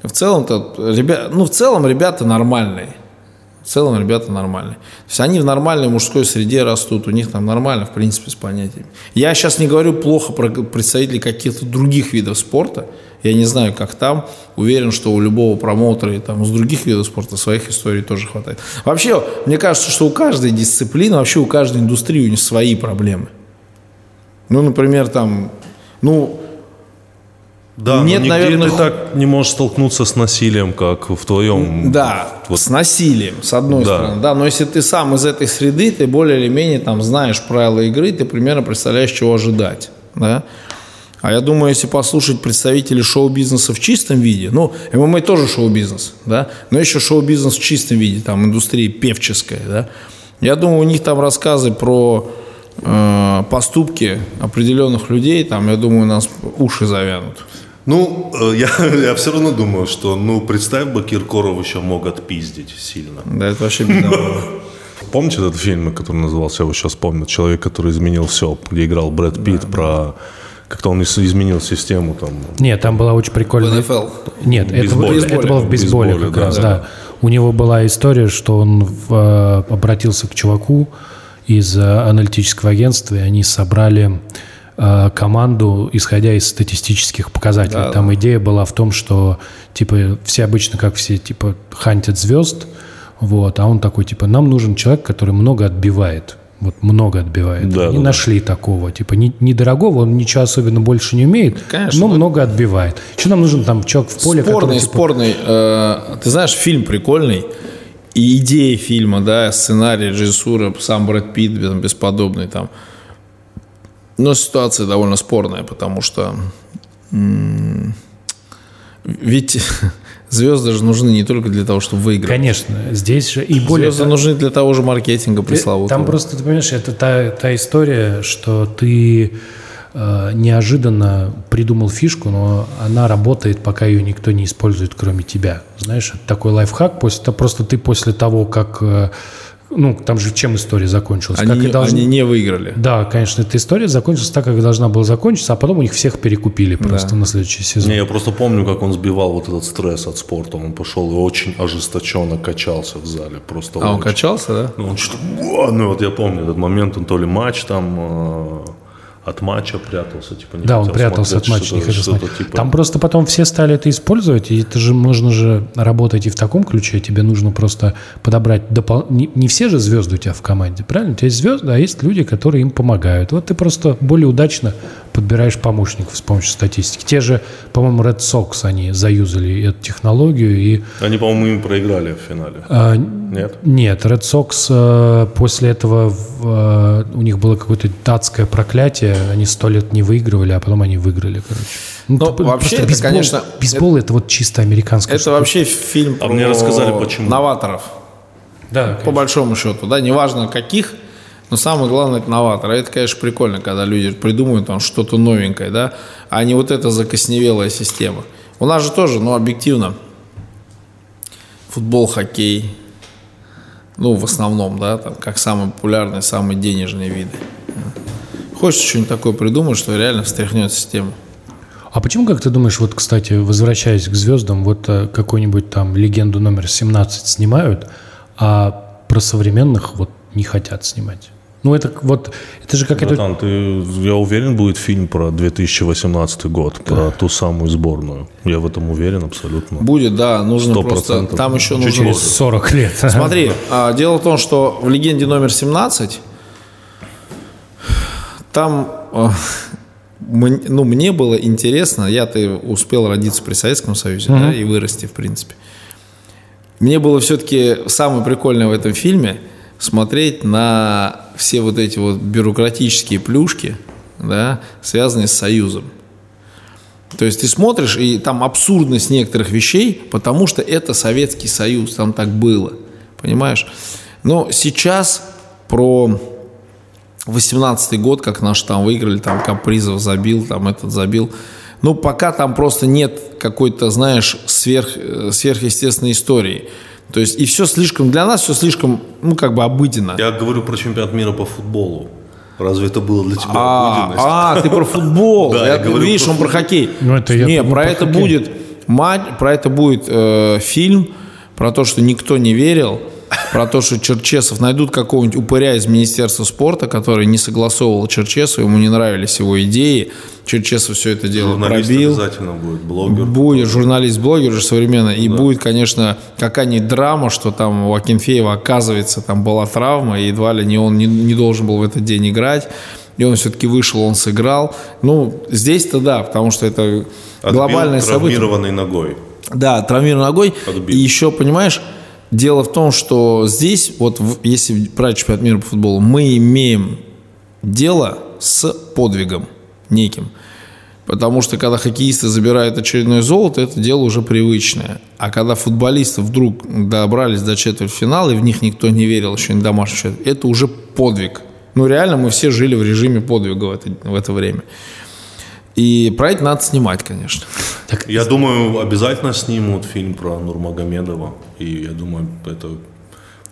В целом-то, ребят, ну, в целом ребята нормальные. В целом ребята нормальные. То есть они в нормальной мужской среде растут, у них там нормально, в принципе, с понятиями. Я сейчас не говорю плохо про представителей каких-то других видов спорта. Я не знаю, как там. Уверен, что у любого промоутера и там с других видов спорта своих историй тоже хватает. Вообще, мне кажется, что у каждой дисциплины, вообще у каждой индустрии у них свои проблемы. Ну, например, там, ну, Да, Нет, нигде наверное, ты так не можешь столкнуться с насилием, как в твоем. Да, Вот. с насилием, с одной Да. стороны. Да, но если ты сам из этой среды, ты более или менее там знаешь правила игры, ты примерно представляешь, чего ожидать. Да? А я думаю, если послушать представителей шоу-бизнеса в чистом виде, ну, ММА тоже шоу-бизнес, да, но еще шоу-бизнес в чистом виде, там, индустрия певческая, да, я думаю, у них там рассказы про э, поступки определенных людей, там, я думаю, у нас уши завянут. Ну, э, я, я все равно думаю, что, ну, представь бы, Киркоров еще мог отпиздить сильно. Да, это вообще беда. Помните этот фильм, который назывался, я его сейчас помню, «Человек, который изменил все», где играл Брэд Питт про... Как-то он из- изменил систему там. Нет, там была очень прикольная... В НФЛ. Нет, это, Бейсболе. это было в бейсболе, Бейсболе, как да. раз, да. У него была история, что он в, э, обратился к чуваку из э, аналитического агентства, и они собрали команду, исходя из статистических показателей. Там идея была в том, что типа все обычно, как все, типа хантят звезд, вот, а он такой, типа, нам нужен человек, который много отбивает. Вот много отбивает. Да, Они да, да. нашли такого. Типа, не- недорогого, он ничего особенно больше не умеет, Конечно, но да. много отбивает. Еще нам нужен там человек в поле, спорный, который, типа, спорный. э, ты знаешь, фильм прикольный. И идея фильма, да, сценарий, режиссура, сам Брэд Питт там, бесподобный там. Но ситуация довольно спорная, потому что ведь звезды же нужны не только для того, чтобы выиграть. Конечно, здесь же и более Звезды нужны для того же маркетинга пресловутого. Там просто, ты понимаешь, это та, та история, что ты э, неожиданно придумал фишку, но она работает, пока ее никто не использует, кроме тебя. Знаешь, это такой лайфхак. После, это просто ты после того, как... э, ну, там же чем история закончилась? они, как и должна- они не выиграли. Да, конечно, эта история закончилась так, как должна была закончиться, а потом у них всех перекупили просто на следующий сезон. Не, я просто помню, как он сбивал вот этот стресс от спорта. Он пошел и очень ожесточенно качался в зале. Просто А он очень. качался, да? Ну, он что-то... Ну, вот я помню этот момент, он то ли матч там э, от матча прятался, типа не Да, он прятался от смотреть, матча, не хотел смотреть. типа- Там просто потом все стали это использовать, и это же можно же работать и в таком ключе. Тебе нужно просто подобрать допол- не, не все же звезды у тебя в команде, правильно? У тебя есть звезды, а есть люди, которые им помогают. Вот ты просто более удачно подбираешь помощников с помощью статистики. Те же, по-моему, Red Sox, они заюзали эту технологию и Они, по-моему, им проиграли в финале. а, Нет? нет, Red Sox э, после этого э, у них было какое-то датское проклятие, они сто лет не выигрывали, а потом они выиграли, короче. Ну, т- вообще это, бейсбол, конечно, бейсбол это, вот чисто американская Это вообще фильм А про мне рассказали, почему. новаторов. Да, По большому счету, да, неважно каких, но самое главное это новаторы. Это, конечно, прикольно, когда люди придумывают там что-то новенькое, да, а не вот эта закосневелая система. У нас же тоже, ну, объективно, футбол, хоккей, ну, в основном, да, там, как самые популярные, самые денежные виды. Хочется что-нибудь такое придумать, что реально встряхнет систему. А почему, как ты думаешь, вот, кстати, возвращаясь к звездам, вот э, какую-нибудь там легенду номер 17 снимают, а про современных вот не хотят снимать? Ну, это вот, это же как это... Братан, ты, я уверен, будет фильм про 2018 год, про ту самую сборную. Я в этом уверен абсолютно. Будет, да, нужно Сто просто... процентов. Там еще Чуть нужно... через 40 лет. Смотри, а, дело в том, что в легенде номер 17 там а, ну, мне было интересно, я-то успел родиться при Советском Союзе, да, и вырасти, в принципе. Мне было все-таки самое прикольное в этом фильме смотреть на все вот эти вот бюрократические плюшки, да, связанные с Союзом. То есть ты смотришь, и там абсурдность некоторых вещей, потому что это Советский Союз, там так было. Понимаешь? Но сейчас про 18 год, как наши там выиграли, там Капризов забил, там этот забил. Ну, пока там просто нет какой-то, знаешь, сверх, э, сверхъестественной истории. То есть, и все слишком, для нас все слишком, ну, как бы обыденно. Я говорю про чемпионат мира по футболу. Разве это было для тебя А, обыденность? а, ты про футбол. Да, Я- я говорю видишь, про он про хоккей. Ну, это я Не, про про это хоккей. будет матч, про это будет э, фильм, про то, что никто не верил, про то, что Черчесов найдут какого-нибудь упыря из Министерства спорта, который не согласовывал Черчесова, ему не нравились его идеи. Черчесов все это дело Журналист пробил. обязательно будет, блогер. Будет журналист-блогер уже современно. И будет, конечно, какая-нибудь драма, что там у Акинфеева, оказывается, там была травма, и едва ли не он не, не должен был в этот день играть. И он все-таки вышел, он сыграл. Ну, здесь-то да, потому что это Отбил глобальное событие. травмированной ногой. Да, травмированной ногой. Отбил. И еще, понимаешь, дело в том, что здесь, вот если брать чемпионат мира по футболу, мы имеем дело с подвигом неким. Потому что когда хоккеисты забирают очередное золото, это дело уже привычное. А когда футболисты вдруг добрались до четвертьфинала, и в них никто не верил, еще не домашний счет, это уже подвиг. Ну, реально, мы все жили в режиме подвига в это, в это время. И про это надо снимать, конечно. Я думаю, обязательно снимут фильм про Нурмагомедова. И я думаю, это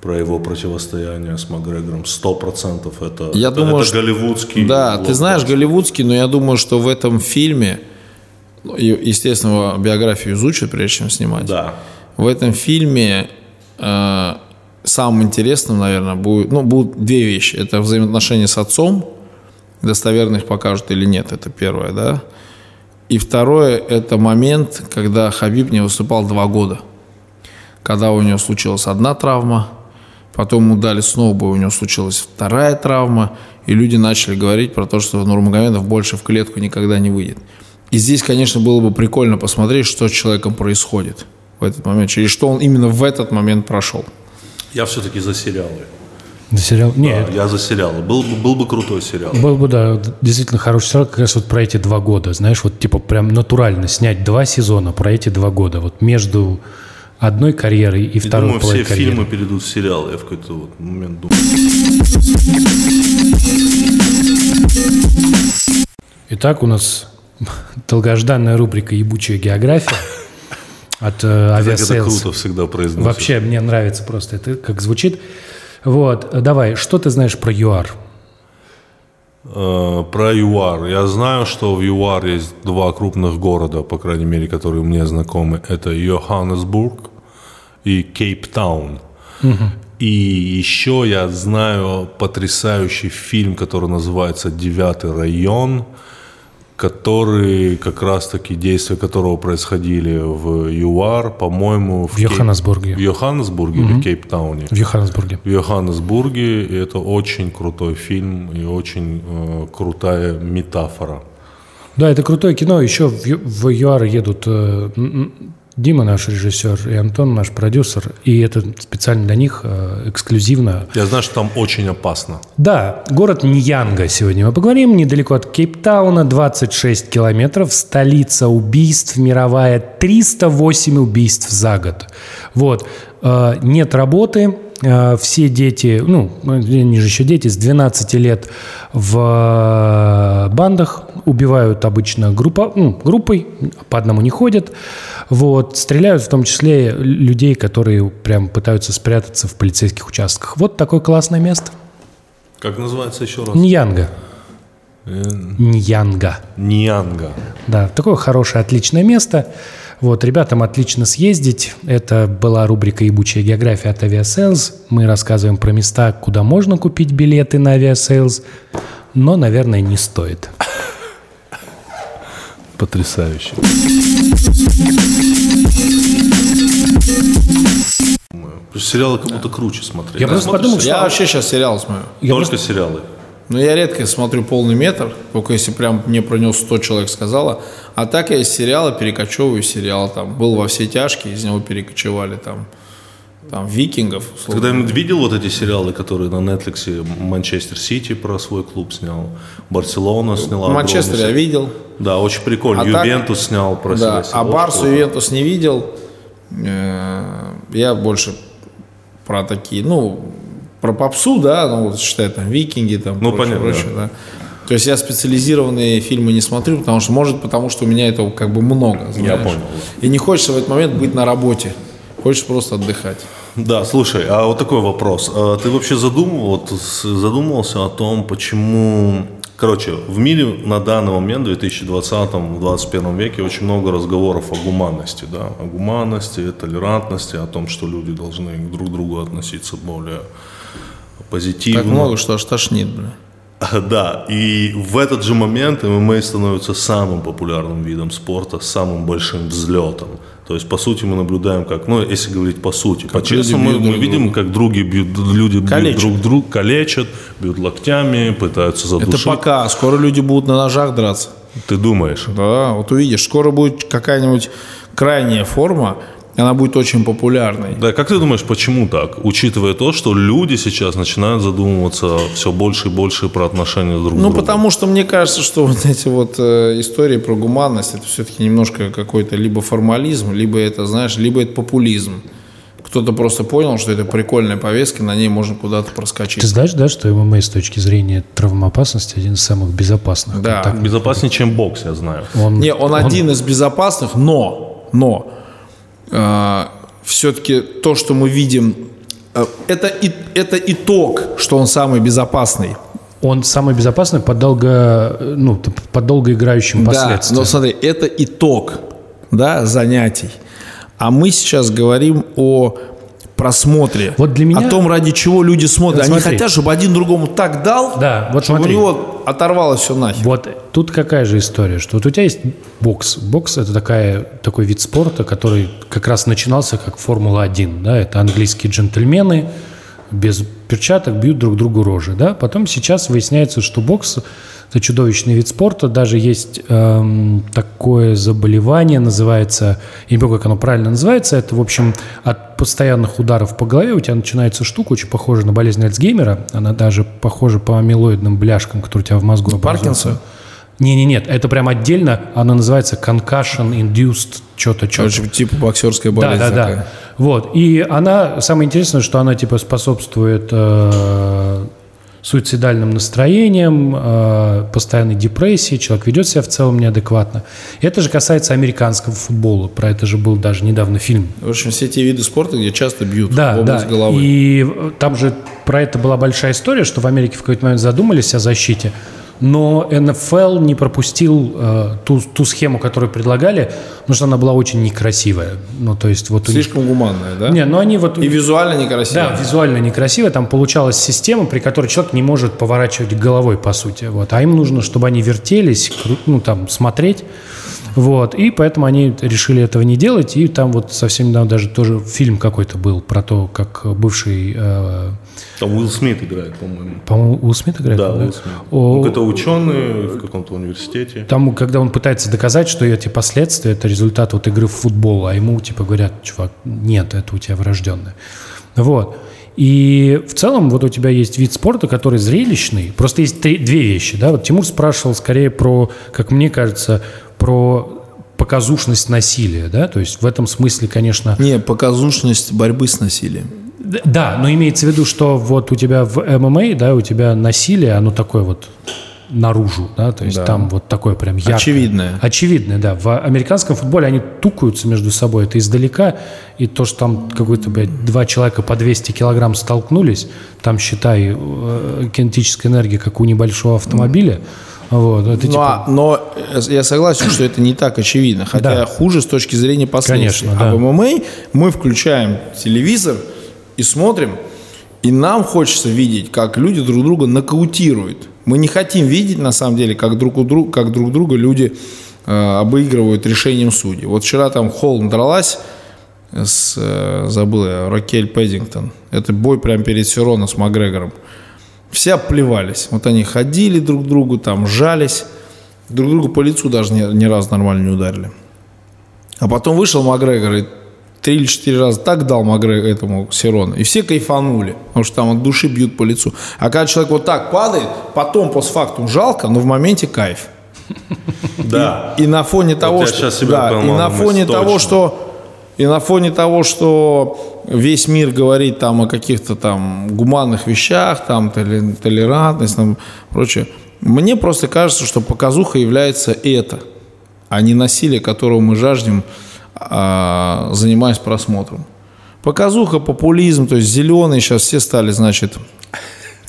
про его противостояние с Макгрегором. Сто процентов это, Я это, думаю, это что- голливудский. Да, ты знаешь, голливудский, но я думаю, что в этом фильме, ну, естественно, биографию изучат, прежде чем снимать. Да. В этом фильме э, самым интересным, наверное, будет, ну, будут две вещи. Это взаимоотношения с отцом, достоверно их покажут или нет, это первое, да. И второе, это момент, когда Хабиб не выступал два года. Когда у него случилась одна травма, потом ему дали снова бой, у него случилась вторая травма, и люди начали говорить про то, что Нурмагомедов больше в клетку никогда не выйдет. И здесь, конечно, было бы прикольно посмотреть, что с человеком происходит в этот момент, через что он именно в этот момент прошел. Я все-таки за сериалы. Да, сериал? Нет, Да, я за сериалы. Был, бы- был бы крутой сериал. Был бы, да, действительно хороший сериал как раз вот про эти два года. Знаешь, вот типа прям натурально снять два сезона про эти два года. Вот между одной карьерой и второй думаю, все карьеры. фильмы перейдут в сериалы. Я в какой-то вот момент думаю. Итак, у нас долгожданная рубрика «Ебучая география» от э, Так это круто всегда произносит. Вообще, мне нравится просто это, как звучит. Вот, давай, что ты знаешь про ЮАР? Э, Про ЮАР. Я знаю, что в ЮАР есть два крупных города, по крайней мере, которые мне знакомы. Это Йоханнесбург и Кейптаун. И еще я знаю потрясающий фильм, который называется «Девятый район», который как раз-таки действия которого происходили в ЮАР, по-моему, В Йоханнесбурге. В Йоханнесбурге или Кейптауне. В Йоханнесбурге. В Йоханнесбурге. И это очень крутой фильм и очень э, крутая метафора. Да, это крутое кино. Еще в, в ЮАР едут э, Дима, наш режиссер, и Антон, наш продюсер. И это специально для них э, эксклюзивно. Я знаю, что там очень опасно. Да, город Ньянга сегодня мы поговорим. Недалеко от Кейптауна, 26 километров. Столица убийств мировая. 308 убийств за год. Вот. Э, Нет работы. Э, Все дети, ну, они же еще дети, с 12 лет в э, бандах убивают обычно группа, ну, группой, по одному не ходят. Вот, стреляют в том числе людей, которые прям пытаются спрятаться в полицейских участках. Вот такое классное место. Как называется еще раз? Ньянга. Ньянга. Ньянга. Да, такое хорошее, отличное место. Вот, ребятам отлично съездить. Это была рубрика «Ебучая география» от Aviasales. Мы рассказываем про места, куда можно купить билеты на Aviasales, но, наверное, не стоит. Потрясающе. Сериалы как будто круче смотреть. Я Ты просто подумал, сериалы? Я вообще сейчас сериал смотрю. Я Только сериалы. Но я редко смотрю полный метр, только если прям мне про него 100 человек сказала. А так я из сериала перекочевываю сериал. Там был во все тяжкие, из него перекочевали там, там викингов. Условно. когда-нибудь видел вот эти сериалы, которые на Netflix Манчестер Сити про свой клуб снял, Барселона сняла. В Манчестере я огромный видел. Да, очень прикольно. А так- Ювентус снял про Да, себя. а Барсу Ювентус не видел. Э, Я больше про такие, ну, про попсу, да, ну, вот считай, там, викинги, там, Ну, прочее, понятно, прочее, да. То есть я специализированные фильмы не смотрю, потому что, может, потому что у меня этого как бы много, знаешь. понял. И не хочется в этот момент быть на работе. Хочешь просто отдыхать. Да, слушай, а вот такой вопрос. А Ты вообще задумывал, задумывался о том, почему... Короче, в мире на данный момент, в 2020-2021 веке, очень много разговоров о гуманности, да, о гуманности, толерантности, о том, что люди должны друг к другу относиться более позитивно. Так много, что аж тошнит, бля. Да, и в этот же момент ММА становится самым популярным видом спорта, самым большим взлетом. То есть, по сути, мы наблюдаем, как, ну, если говорить по сути, по-честному, мы, бьют мы видим, как други бьют, люди бьют Калечат. друг друга, калечат, бьют локтями, пытаются Это задушить. пока. Скоро люди будут на ножах драться. Ты думаешь? Да, вот увидишь. Скоро будет какая-нибудь крайняя форма, она будет очень популярной. Да, как ты думаешь, почему так? Учитывая то, что люди сейчас начинают задумываться все больше и больше про отношения друг к Ну, другу. потому что мне кажется, что вот эти вот э, истории про гуманность, это все-таки немножко какой-то либо формализм, либо это, знаешь, либо это популизм. Кто-то просто понял, что это прикольная повестка, на ней можно куда-то проскочить. Ты знаешь, да, что ММА с точки зрения травмоопасности один из самых безопасных? Да. контактов? Безопаснее, чем бокс, я знаю. Он, Не, он, один из безопасных, но, но все-таки то, что мы видим, э, это, и, это итог, что он самый безопасный. он самый безопасный по долго, ну, по долгоиграющим Да, последствиям. но смотри, это итог да, занятий. А мы сейчас говорим о просмотре. Вот для меня- О том, ради чего люди смотрят. Вот Они смотри. хотят, чтобы один другому так дал, Да, вот чтобы смотри. у него оторвалось все нахер. Вот тут какая же история, что вот у тебя есть бокс. Бокс – это такая, такой вид спорта, который как раз начинался как Формула-1. Да? Это английские джентльмены без перчаток бьют друг другу рожи. Да? Потом сейчас выясняется, что бокс – это чудовищный вид спорта. Даже есть эм, такое заболевание, называется, я не помню, как оно правильно называется, это, в общем, от постоянных ударов по голове у тебя начинается штука, очень похожа на болезнь Альцгеймера. Она даже похожа по амилоидным бляшкам, которые у тебя в мозгу образуются. Паркинсон? Не, не, нет, это прям отдельно. Она называется concussion induced что-то, что-то. Короче, типа боксерская Да, болезнь да, такая. да. Вот. И она, самое интересное, что она типа способствует э, суицидальным настроениям, э, постоянной депрессии, человек ведет себя в целом неадекватно. Это же касается американского футбола. Про это же был даже недавно фильм. В общем, все те виды спорта, где часто бьют Да, в область да. головы. И э, там же про это была большая история, что в Америке в какой-то момент задумались о защите. Но НФЛ не пропустил э, ту, ту схему, которую предлагали, потому что она была очень некрасивая. Ну, то есть вот у них- Слишком гуманная, да? Не, ну они вот... И визуально некрасиво. Да, визуально некрасиво. Там получалась система, при которой человек не может поворачивать головой, по сути. Вот. А им нужно, чтобы они вертелись, ну, там, смотреть. Вот. И поэтому они решили этого не делать. И там вот совсем недавно даже тоже фильм какой-то был про то, как бывший... э, Там Уилл Смит играет, по-моему. по-моему, Уилл Смит играет? Да? Уилл Смит. О, Ну, какой-то ученый в каком-то университете. Там, когда он пытается доказать, что эти последствия – это результат вот игры в футбол, а ему типа говорят, чувак, нет, это у тебя врожденное. Вот. И в целом вот у тебя есть вид спорта, который зрелищный. Просто есть три- две вещи. Да? Вот Тимур спрашивал скорее про, как мне кажется, про показушность насилия. Да? То есть в этом смысле, конечно, Не, показушность борьбы с насилием. Да, но имеется в виду, что вот у тебя в ММА, да, у тебя насилие, оно такое вот наружу, да, то есть Да. там вот такое прям яркое. Очевидное. Очевидное, да. В американском футболе они тукаются между собой, это издалека, и то, что там какой-то, блядь, два человека по 200 килограмм столкнулись, там, считай, э, кинетическая энергия, как у небольшого автомобиля, вот, это Ну, типа... а- но я согласен, что это не так очевидно. Хотя Да. хуже с точки зрения последствий. Конечно, а да. в ММА мы включаем телевизор и смотрим, и нам хочется видеть, как люди друг друга нокаутируют. Мы не хотим видеть, на самом деле, как друг, у друг, как друг друга люди э, обыгрывают решением судей. Вот вчера там Холм дралась с, э, забыл я, Ракель Пэддингтон. Это бой прямо перед Сироном с Макгрегором. Все обплевались. Вот они ходили друг к другу, там жались. Друг другу по лицу даже ни, ни разу нормально не ударили. А потом вышел Макгрегор и три или четыре раза так дал Макгрегор этому Сирону. И все кайфанули, потому что там от души бьют по лицу. А когда человек вот так падает, потом постфактум жалко, но в моменте кайф. Да. И на фоне того, что, да, и на фоне того, что И на фоне того, что весь мир говорит там о каких-то там гуманных вещах, там толе- толерантность, там прочее, мне просто кажется, что показуха является это, а не насилие, которого мы жаждем, а, занимаясь просмотром. Показуха, популизм, то есть зеленые сейчас все стали, значит,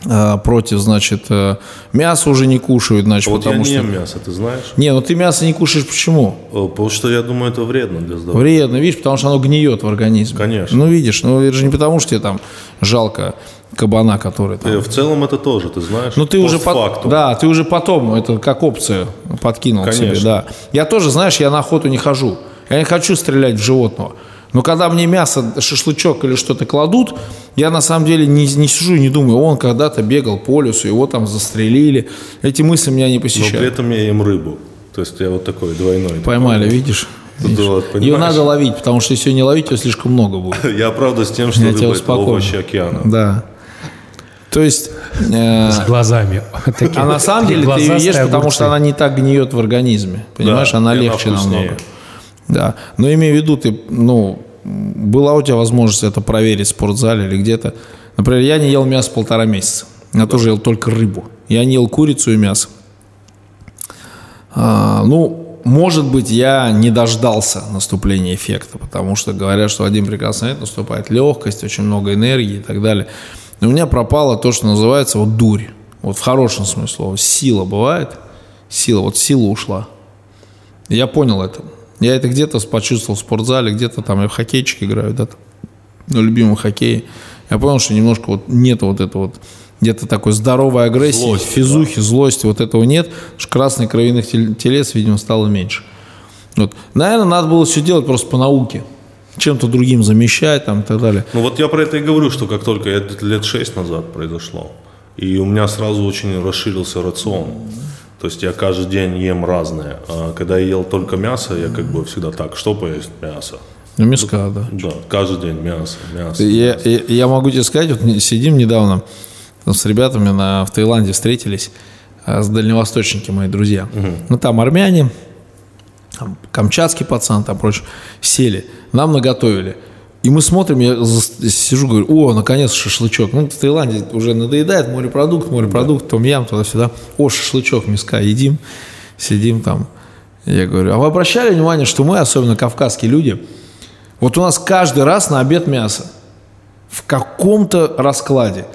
а, против, значит, э, мясо уже не кушают, значит, Вот я потому не что... ем мясо, ты знаешь? Не, ну ты мясо не кушаешь почему? Э, Потому что я думаю, это вредно для здоровья. Вредно, видишь, потому что оно гниет в организме. Конечно. Ну, видишь, ну это же не потому, что тебе там жалко кабана, который там. Э, В целом это тоже, ты знаешь. Ну, ты уже, по- да, ты уже потом это как опцию подкинул к себе, Конечно. да. Я тоже, знаешь, я на охоту не хожу. Я не хочу стрелять в животного. Но когда мне мясо, шашлычок или что-то кладут, я на самом деле не, не сижу и не думаю, он когда-то бегал по лесу, его там застрелили. Эти мысли меня не Но при посещают. этом я ем рыбу. То есть я вот такой двойной. Поймали, видишь? Тут Видишь? вот, Ее надо ловить, потому что если ее не ловить, ее слишком много будет. Я правда с тем, что Я тебя рыба это успокою. овощи океана. Да. То есть... э, С глазами. Такие- А на самом деле ты ее ешь, потому что она не так гниет в организме. Понимаешь, Да, она легче вкуснее. намного. Да. Но имею в виду, ты, ну, была у тебя возможность это проверить в спортзале или где-то. Например, я не ел мясо полтора месяца. Я тоже ел только рыбу. Я не ел курицу и мясо. А, ну, может быть, я не дождался наступления эффекта, потому что говорят, что один прекрасный момент наступает легкость, очень много энергии и так далее. Но у меня пропало то, что называется вот дурь. Вот в хорошем смысле слова. Сила бывает. Сила. Вот сила ушла. Я понял это. Я это где-то почувствовал в спортзале, где-то там я в хоккейчик играю, да, там, на любимом хоккее. Я понял, что немножко вот нет вот этого вот где-то такой здоровой агрессии, Злости, физухи, злости, вот этого нет. Потому что красных кровяных тел- телес, видимо, стало меньше. Вот. Наверное, надо было все делать просто по науке. Чем-то другим замещать там и так далее. Ну вот я про это и говорю, что как только это лет шесть назад произошло, и у меня сразу очень расширился рацион. То есть я каждый день ем разное. А когда я ел только мясо, я как бы всегда так, что поесть? Мясо. Ну, миска, да. Да, каждый день мясо, мясо. Я, я, я могу тебе сказать, вот сидим недавно там с ребятами на, в Таиланде встретились, а, с дальневосточники мои друзья. Ну там армяне, там, камчатский пацан, там прочее, сели, нам наготовили. И мы смотрим, я сижу, говорю, о, наконец шашлычок. Ну, в Таиланде уже надоедает морепродукт, морепродукт, том ям, туда-сюда. О, шашлычок, миска, едим, сидим там. Я говорю, а вы обращали внимание, что мы, особенно кавказские люди, вот у нас каждый раз на обед мясо. В каком-то раскладе.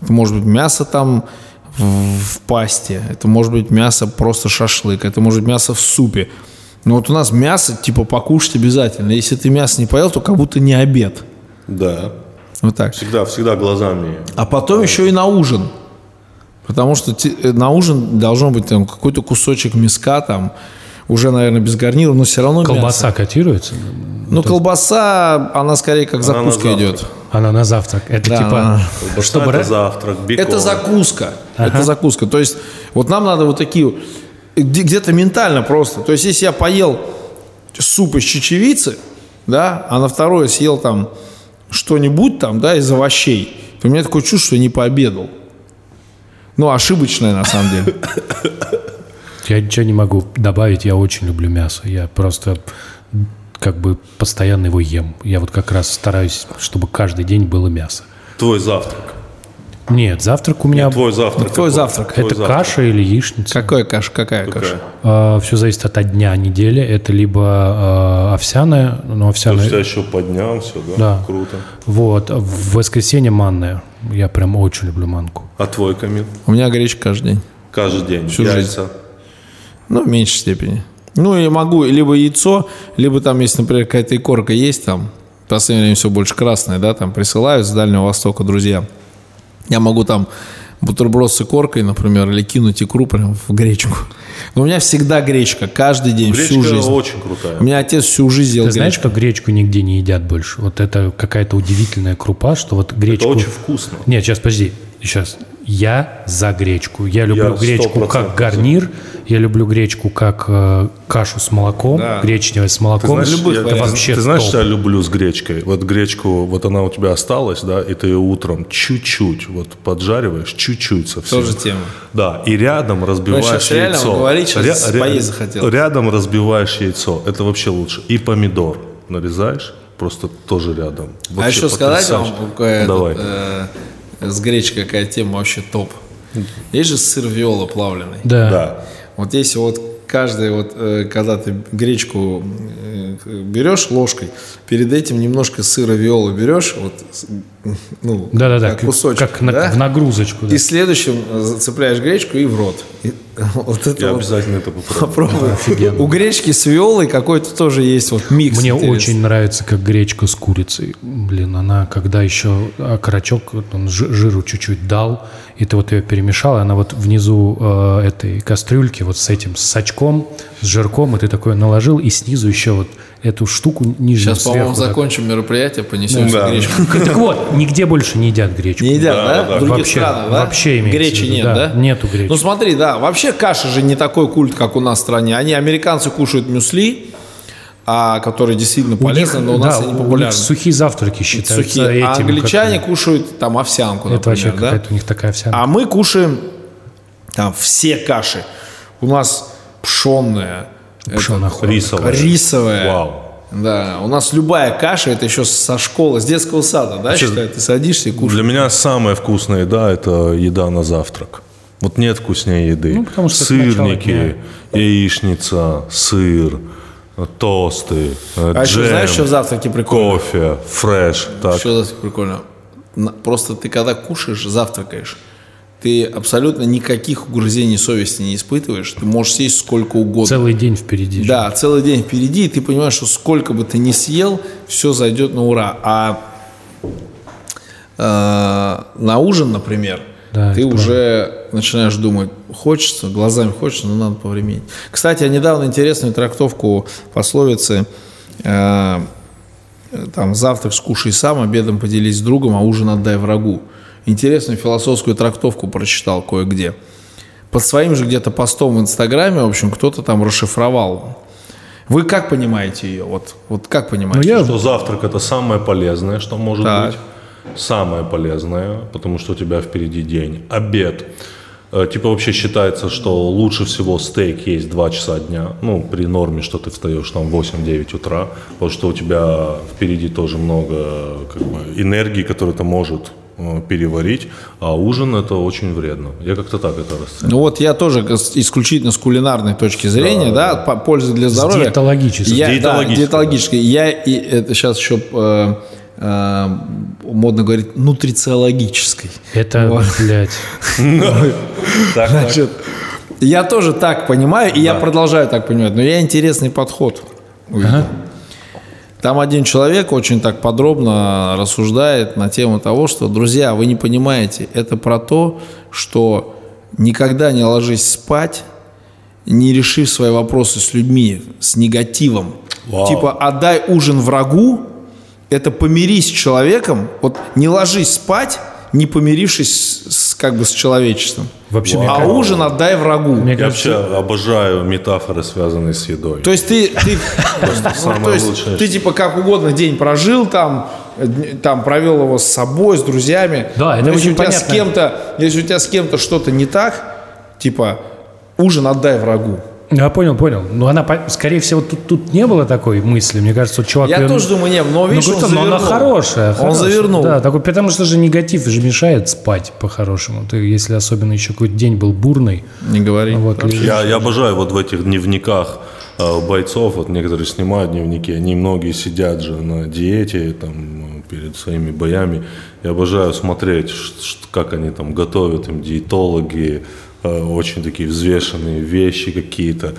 Это может быть мясо там в, в пасте, это может быть мясо просто шашлык, это может быть мясо в супе. Но вот у нас мясо, типа, покушать обязательно. Если ты мясо не поел, то как будто не обед. Да. Вот так. Всегда, всегда глазами. А потом еще и на ужин. Потому что э, на ужин должен быть там какой-то кусочек мяска там, уже, наверное, без гарнира, но все равно Колбаса мясо. котируется? Ну, колбаса, она скорее как Она закуска идет. Она на завтрак. Это Да, типа... она- Колбаса Чтобы это ра- завтрак, бекон. Это закуска. Это закуска. То есть, вот нам надо вот такие, где-то ментально просто. То есть, если я поел суп из чечевицы, да, а на второе съел там что-нибудь там, да, из овощей, то у меня такое чувство, что я не пообедал. Ну, ошибочное на самом деле. Я ничего не могу добавить, я очень люблю мясо. Я просто как бы постоянно его ем. Я вот как раз стараюсь, чтобы каждый день было мясо. Твой завтрак. Нет, завтрак у меня... Твой завтрак. Твой какой? завтрак. Твой это завтрак. каша или яичница. Какая каша? Какая каша? Какая? все зависит от дня недели. Это либо э, овсяная, но То есть у овсяная... тебя еще поднял все, да? Да. Круто. Вот. В воскресенье манная. Я прям очень люблю манку. А твой камин? У меня гречка каждый день. Каждый день. Всю Яйца. Ну, в меньшей степени. Ну, я могу либо яйцо, либо там, если, например, какая-то икорка есть там, в последнее время все больше красное, да, там присылают с Дальнего Востока друзья. Я могу там бутерброд с икоркой, например, или кинуть икру прям в гречку. Но у меня всегда гречка, каждый день, всю Гречка жизнь. очень крутая. У меня отец всю жизнь ел Ты знаешь, гречку. как гречку нигде не едят больше? Вот это какая-то удивительная крупа, что вот Это гречку... очень вкусно. Нет, сейчас, подожди. Сейчас. Я за гречку. Я люблю Я гречку 100% как гарнир. Я люблю гречку как э, кашу с молоком. Да. Гречневая с молоком. Знаешь, любых я- это вариантов. вообще ты знаешь, топ. что я люблю с гречкой? Вот гречку, вот она у тебя осталась, да, и ты ее утром чуть-чуть вот поджариваешь, чуть-чуть совсем. Тоже тема. Да, и рядом разбиваешь сейчас реально яйцо. говорить, сейчас поесть захотелось. Рядом разбиваешь яйцо, это вообще лучше. И помидор нарезаешь, просто тоже рядом. а Вообще еще сказать вам, какая Давай. этот, э, с гречкой какая тема вообще топ. Есть же сыр виола плавленый. Да. Да. Вот если вот каждый, вот, э, когда ты гречку э, берешь ложкой, перед этим немножко сыра виола берешь, вот, ну, Да-да-да, как как, кусочек, как на- да? в нагрузочку. да. И следующим э, зацепляешь гречку и в рот. И вот это Я вот обязательно это попробую. попробуй. У гречки с виолой какой-то тоже есть вот микс. Мне интересный. очень нравится, как гречка с курицей. Блин, она когда еще окорочок, вот он жи- жиру чуть-чуть дал, и ты вот ее перемешал, и она вот внизу э, этой кастрюльки вот с этим, с сачком, с жирком, и ты такое наложил, и снизу еще вот эту штуку нижнюю Сейчас, по-моему, так. закончим мероприятие, понесем Да. гречку. Так вот, нигде больше не едят гречку. Не едят, да? да, В других Вообще, странах, да? вообще имеется Гречи виду, нет, да, да? нету гречи. Ну смотри, да, вообще каша же не такой культ, как у нас в стране. Они, американцы, кушают мюсли, а, которые действительно У них, полезны, но у нас да, они у них популярны. сухие завтраки считаются Сухие. А этим. англичане как- кушают там овсянку, Это вообще например, да? какая-то у них такая овсянка. А мы кушаем там все каши. У нас пшенная, Пшёная хуй. Рисовая. рисовая. Вау. Да, у нас любая каша, это еще со школы, с детского сада, да, считай, ты садишься и кушаешь. Для меня самая вкусная еда – это еда на завтрак. Вот нет вкуснее еды. Ну, потому что это Сырники, яичница, сыр, тосты, э, А еще джем, знаешь, что в завтраке прикольно? кофе, фреш. Так. Что завтрак прикольно? На- Просто ты когда кушаешь, завтракаешь, ты абсолютно никаких угрызений совести не испытываешь. Ты можешь съесть сколько угодно. Целый день впереди. Да, целый день впереди, и ты понимаешь, что сколько бы ты ни съел, все зайдет на ура. А э, на ужин, например, Да, ты уже начинаешь думать, хочется, глазами хочется, но надо повременить. Кстати, я недавно интересную трактовку пословицы э, там завтрак скушай сам, обедом поделись с другом, а ужин отдай врагу. Интересную философскую трактовку прочитал кое-где. Под своим же где-то постом в Инстаграме, в общем, кто-то там расшифровал. Вы как понимаете ее? Вот, вот как понимаете? Ну, я- Что завтрак – это самое полезное, что может Так. быть. Самое полезное, потому что у тебя впереди день. Обед. Э, Типа вообще считается, что лучше всего стейк есть 2 часа дня. Ну, при норме, что ты встаешь там в 8-9 утра. Потому что у тебя впереди тоже много как бы, энергии, которую ты может э, переварить. А ужин это очень вредно. Я как-то так это расцениваю. Ну вот я тоже с- исключительно с кулинарной точки зрения, да, по- пользы для здоровья. диетологической. Я, Диетологической, да, диетологической. Я и это сейчас еще э, э, модно говорить нутрициологической. Это, Вот. блядь. Значит, я тоже так понимаю, и я продолжаю так понимать, но я интересный подход. Там один человек очень так подробно рассуждает на тему того, что, друзья, вы не понимаете, это про то, что никогда не ложись спать, не решив свои вопросы с людьми, с негативом. Вау. Типа, отдай ужин врагу, это помирись с человеком, вот не ложись спать, не помирившись с, как бы с человечеством. Вообще, мне а кажется- ужин отдай врагу. Мне Я кажется, вообще обожаю метафоры, связанные с едой. То есть ты, ты, ну, то есть ты типа как угодно день прожил там, там провел его с собой, с друзьями. Да, это очень у тебя с понятно. кем-то, если у тебя с кем-то что-то не так, типа ужин отдай врагу. Я понял, понял. Но она, по- скорее всего, тут, тут не было такой мысли. Мне кажется, вот чувак... Я её- тоже думаю, не, но Ну, видишь, он говорит, но она хорошая, Он хорошая. завернул. Да, такой, потому что же негатив же мешает спать по-хорошему. Ты, если особенно еще какой-то день был бурный, Не говори. вот, лежишь. Я, я обожаю вот в этих дневниках э, бойцов, вот некоторые снимают дневники, они многие сидят же на диете там перед своими боями. Я обожаю смотреть, как они там готовят, им диетологи, очень такие взвешенные вещи какие-то.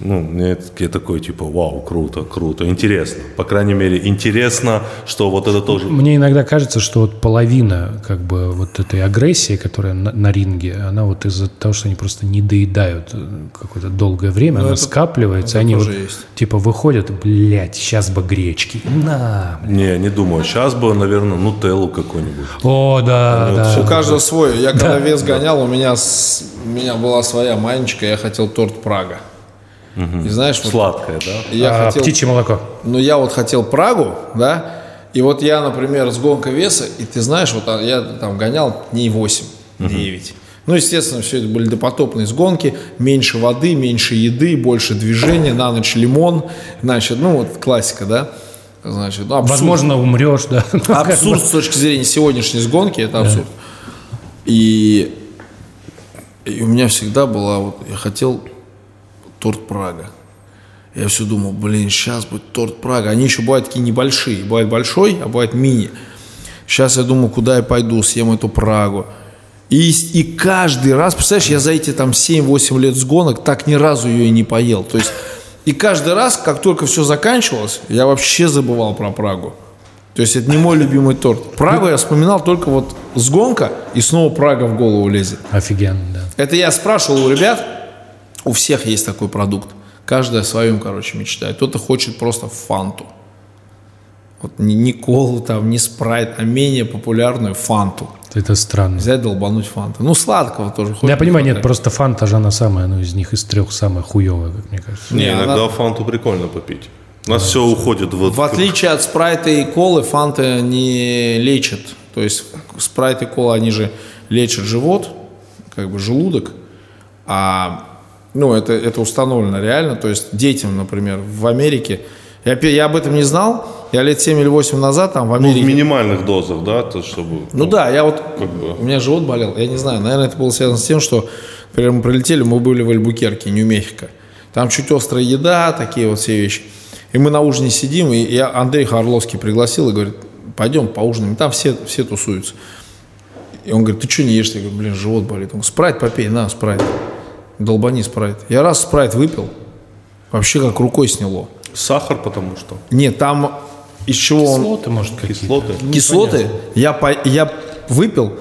Ну, мне это- я такой, типа, вау, круто, круто, интересно. По крайней мере, интересно, что вот это тоже... Мне иногда кажется, что вот половина как бы вот этой агрессии, которая на, на ринге, она вот из-за того, что они просто не доедают э, какое-то долгое время, она Ну, это- скапливается, это они вот есть. типа выходят, блядь, сейчас бы гречки. На, блядь. Не, не думаю. Сейчас бы, наверное, нутеллу какую-нибудь. О, да, да. У каждого свой. Я когда вес гонял, у меня, с- у меня была своя манечка, я хотел торт Прага. И знаешь, вот Сладкое, да? я А, хотел... Птичье молоко. Ну, я вот хотел Прагу, да, и вот я, например, с гонкой веса, и ты знаешь, вот а, я там гонял дней 8-9. Ну, естественно, все это были допотопные сгонки, меньше воды, меньше еды, больше движения, на ночь лимон, значит, ну, вот классика, да. Значит, ну, абсурд. Возможно, умрешь, да. Абсурд с точки зрения сегодняшней сгонки, это абсурд. И, и у меня всегда была, вот, я хотел торт Прага. Я все думал, блин, сейчас будет торт Прага. Они еще бывают такие небольшие. Бывает большой, а бывает мини. Сейчас я думаю, куда я пойду, съем эту Прагу. И, и каждый раз, представляешь, я за эти там 7-8 лет сгонок так ни разу ее и не поел. То есть, и каждый раз, как только все заканчивалось, я вообще забывал про Прагу. То есть это не мой любимый торт. Прагу я вспоминал только вот сгонка, и снова Прага в голову лезет. Офигенно, да. Это я спрашивал у ребят, у всех есть такой продукт. Каждый о своем, короче, мечтает. Кто-то хочет просто фанту. Вот не, не колу там, не спрайт, а менее популярную фанту. Это странно. Взять, долбануть фанту. Ну, сладкого тоже хочется. Я понимаю, нет, просто фанта же она самая, ну, из них из трех самая хуевая, как мне кажется. Не, иногда она- фанту прикольно попить. У нас все уходит вот В отличие от спрайта и колы, фанта не лечат. То есть спрайт и кола, они же лечат живот, как бы желудок. А ну, это, это установлено реально. То есть детям, например, в Америке, я, я об этом не знал, я лет 7 или 8 назад там в ну, в Америке... минимальных дозах, да, то чтобы. Ну да, я вот, как бы. у меня живот болел, я не знаю, наверное, это было связано с тем, что, например, мы прилетели, мы были в Альбукерке, Нью-Мехико. Там чуть острая еда, такие вот все вещи. И мы на ужине сидим, и я Андрей Харловский пригласил и говорит, пойдем поужинаем. Там все, все тусуются. И он говорит, ты что не ешь? Я говорю, блин, живот болит. Он говорит, спрайт попей, на, спрайт. Долбани спрайт. Я раз спрайт выпил, вообще как рукой сняло. Сахар, потому что. Нет, там из чего он... Кислоты, может, какие-то. Кислоты. Кислоты я, по- я выпил,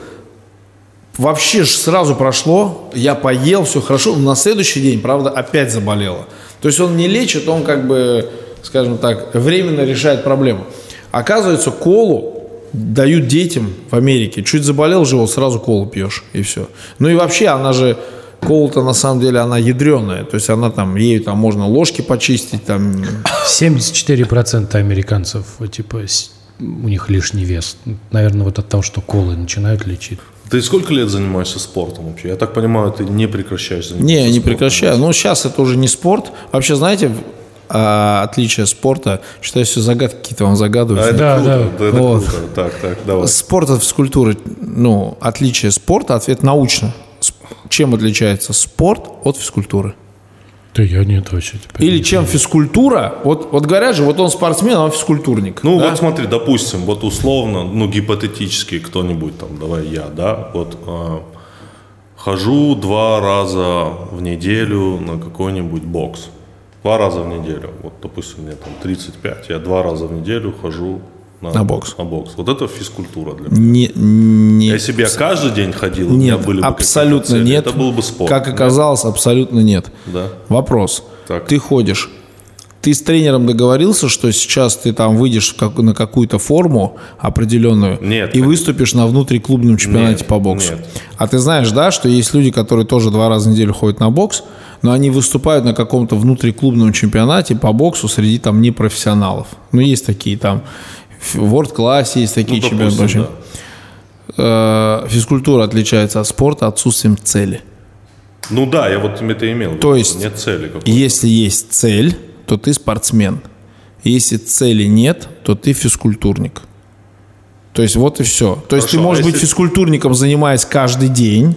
вообще ж сразу прошло, я поел, все хорошо, но на следующий день, правда, опять заболело. То есть он не лечит, он как бы, скажем так, временно решает проблему. Оказывается, колу дают детям в Америке. Чуть заболел живот, сразу колу пьешь, и все. Ну и вообще, она же, кола-то на самом деле, она ядреная. То есть она там, ею там можно ложки почистить, там 74% американцев, типа, у них лишний вес. Наверное, вот от того, что колы начинают лечить. Ты сколько лет занимаешься спортом вообще? Я так понимаю, ты не прекращаешь заниматься Не, не спортом. прекращаю. Ну, сейчас это уже не спорт. Вообще, знаете, а, отличие спорта, считаю, все загадки какие-то вам А загадывают. это Да, круто, да. это Вот. круто. Так, так, давай. Спорт от физкультуры, ну, отличие спорта, ответ научно. Чем отличается спорт от физкультуры? Да я нет вообще. теперь Или не чем физкультура, вот, вот говорят же, вот он спортсмен, а он физкультурник. Ну да? вот смотри, допустим, вот условно, ну гипотетически кто-нибудь там, давай я, да, вот а, хожу два раза в неделю на какой-нибудь бокс. Два раза в неделю. Вот, допустим, мне там 35, я два раза в неделю хожу на, На бокс. На бокс. Вот это физкультура для меня. Не, не, Если бы я каждый день ходил, у меня нет, были бы абсолютно цели, нет. Это был бы спорт. Как оказалось, абсолютно нет. Да. Вопрос. Так. Ты ходишь. Ты с тренером договорился, что сейчас ты там выйдешь как- на какую-то форму определенную Нет, и конечно. выступишь на внутриклубном чемпионате Нет, по боксу. нет. А ты знаешь, да, что есть люди, которые тоже два раза в неделю ходят на бокс, но они выступают на каком-то внутриклубном чемпионате по боксу среди там непрофессионалов. Ну, есть такие там, в World-классе есть такие Ну, чемпионаты. допустим, вообще. Э, Физкультура отличается от спорта отсутствием цели. Ну да, я вот это имел. То есть, нет цели. Если есть цель, то ты спортсмен. Если цели нет, то ты физкультурник. То есть вот и все. То есть Хорошо, ты можешь а быть если- физкультурником, занимаясь каждый день,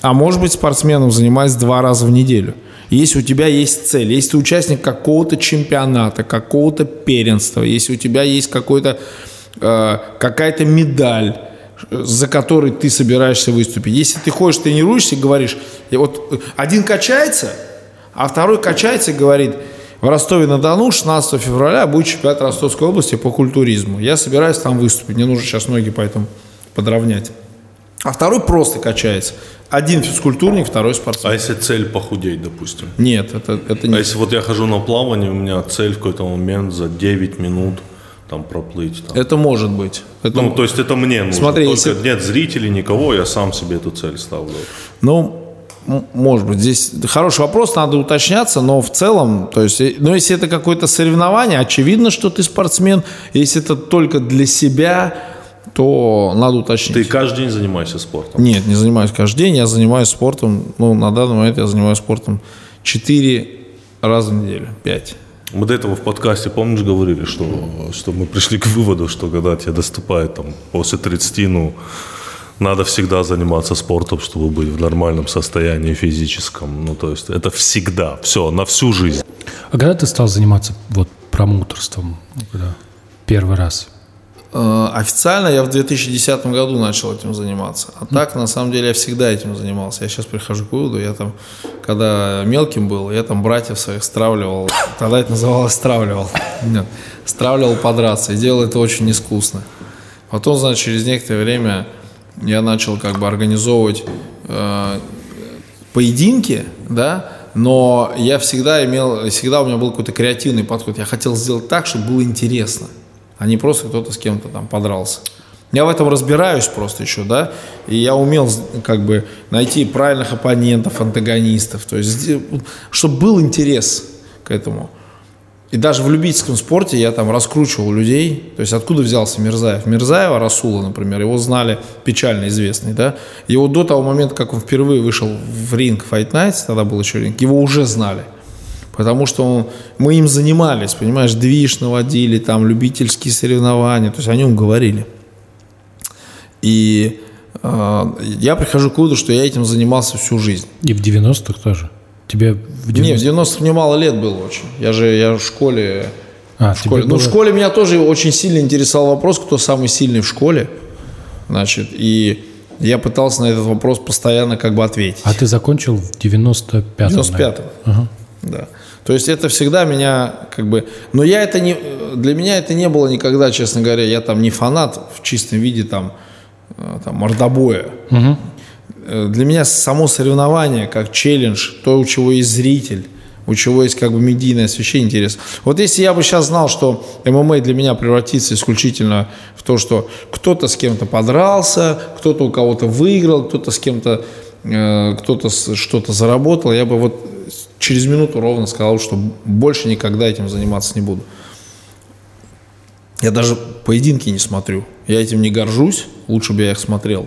а можешь быть спортсменом, занимаясь два раза в неделю. Если у тебя есть цель, если ты участник какого-то чемпионата, какого-то первенства, если у тебя есть какой-то, э, какая-то медаль, за которой ты собираешься выступить. Если ты ходишь, тренируешься и говоришь, и вот э, один качается, а второй качается и говорит, в Ростове-на-Дону 16 февраля будет чемпионат Ростовской области по культуризму. Я собираюсь там выступить. Мне нужно сейчас ноги поэтому подровнять. А второй просто качается. Один физкультурник, второй спортсмен. А если цель похудеть, допустим? Нет, это, это А не... если вот я хожу на плавание, у меня цель в какой-то момент за 9 минут там проплыть. Там. Это может быть. Это, Ну, то есть это мне нужно. Смотри, Только если- нет зрителей, никого, я сам себе эту цель ставлю. Ну, может быть, здесь хороший вопрос, надо уточняться, но в целом, то есть, ну, если это какое-то соревнование, очевидно, что ты спортсмен. Если это только для себя, то надо уточнить. Ты каждый день занимаешься спортом. Нет, не занимаюсь каждый день, я занимаюсь спортом, ну, на данный момент я занимаюсь спортом 4 раза в неделю, 5. Мы до этого в подкасте, помнишь, говорили, что, что мы пришли к выводу, что когда тебе доступает там, после 30, ну, надо всегда заниматься спортом, чтобы быть в нормальном состоянии физическом. Ну, то есть это всегда, все, на всю жизнь. А когда ты стал заниматься вот промоутерством? Когда? Первый раз. Э, Официально я в 2010 году начал этим заниматься. А так, на самом деле, я всегда этим занимался. Я сейчас прихожу к выводу, я там, когда мелким был, я там братьев своих стравливал. Тогда это называлось стравливал. Нет, стравливал подраться. И делал это очень искусно. Потом, значит, через некоторое время я начал как бы организовывать э, поединки, да, но я всегда имел, всегда у меня был какой-то креативный подход. Я хотел сделать так, чтобы было интересно, а не просто кто-то с кем-то там подрался. Я в этом разбираюсь просто еще, да, и я умел как бы найти правильных оппонентов, антагонистов, то есть, чтобы был интерес к этому. И даже в любительском спорте я там раскручивал людей. То есть откуда взялся Мирзаев? Мирзаева, Расула, например, его знали, печально известный, да. Его до того момента, как он впервые вышел в ринг Fight Nights, тогда был еще ринг, его уже знали. Потому что он, мы им занимались, понимаешь, движ наводили, там любительские соревнования, то есть о нем говорили. И э, я прихожу к выводу, что я этим занимался всю жизнь. И в 90-х тоже? Тебе в Не, в 90 90-х мне мало лет было очень. Я же я в школе. А, в школе. тебе Ну, в было- школе меня тоже очень сильно интересовал вопрос, кто самый сильный в школе. Значит, и я пытался на этот вопрос постоянно как бы ответить. А ты закончил в 95-м? В 95-м. Ага. Да. То есть это всегда меня как бы... Но я это не... Для меня это не было никогда, честно говоря, я там не фанат в чистом виде там, э, там мордобоя. Э, Для меня само соревнование как челлендж, то, у чего есть зритель, у чего есть как бы медийное освещение интерес. Вот если я бы сейчас знал, что ММА для меня превратится исключительно в то, что кто-то с кем-то подрался, кто-то у кого-то выиграл, кто-то с кем-то э, кто-то что-то заработал, я бы вот через минуту ровно сказал, что больше никогда этим заниматься не буду. Я даже поединки не смотрю. Я этим не горжусь, лучше бы я их смотрел.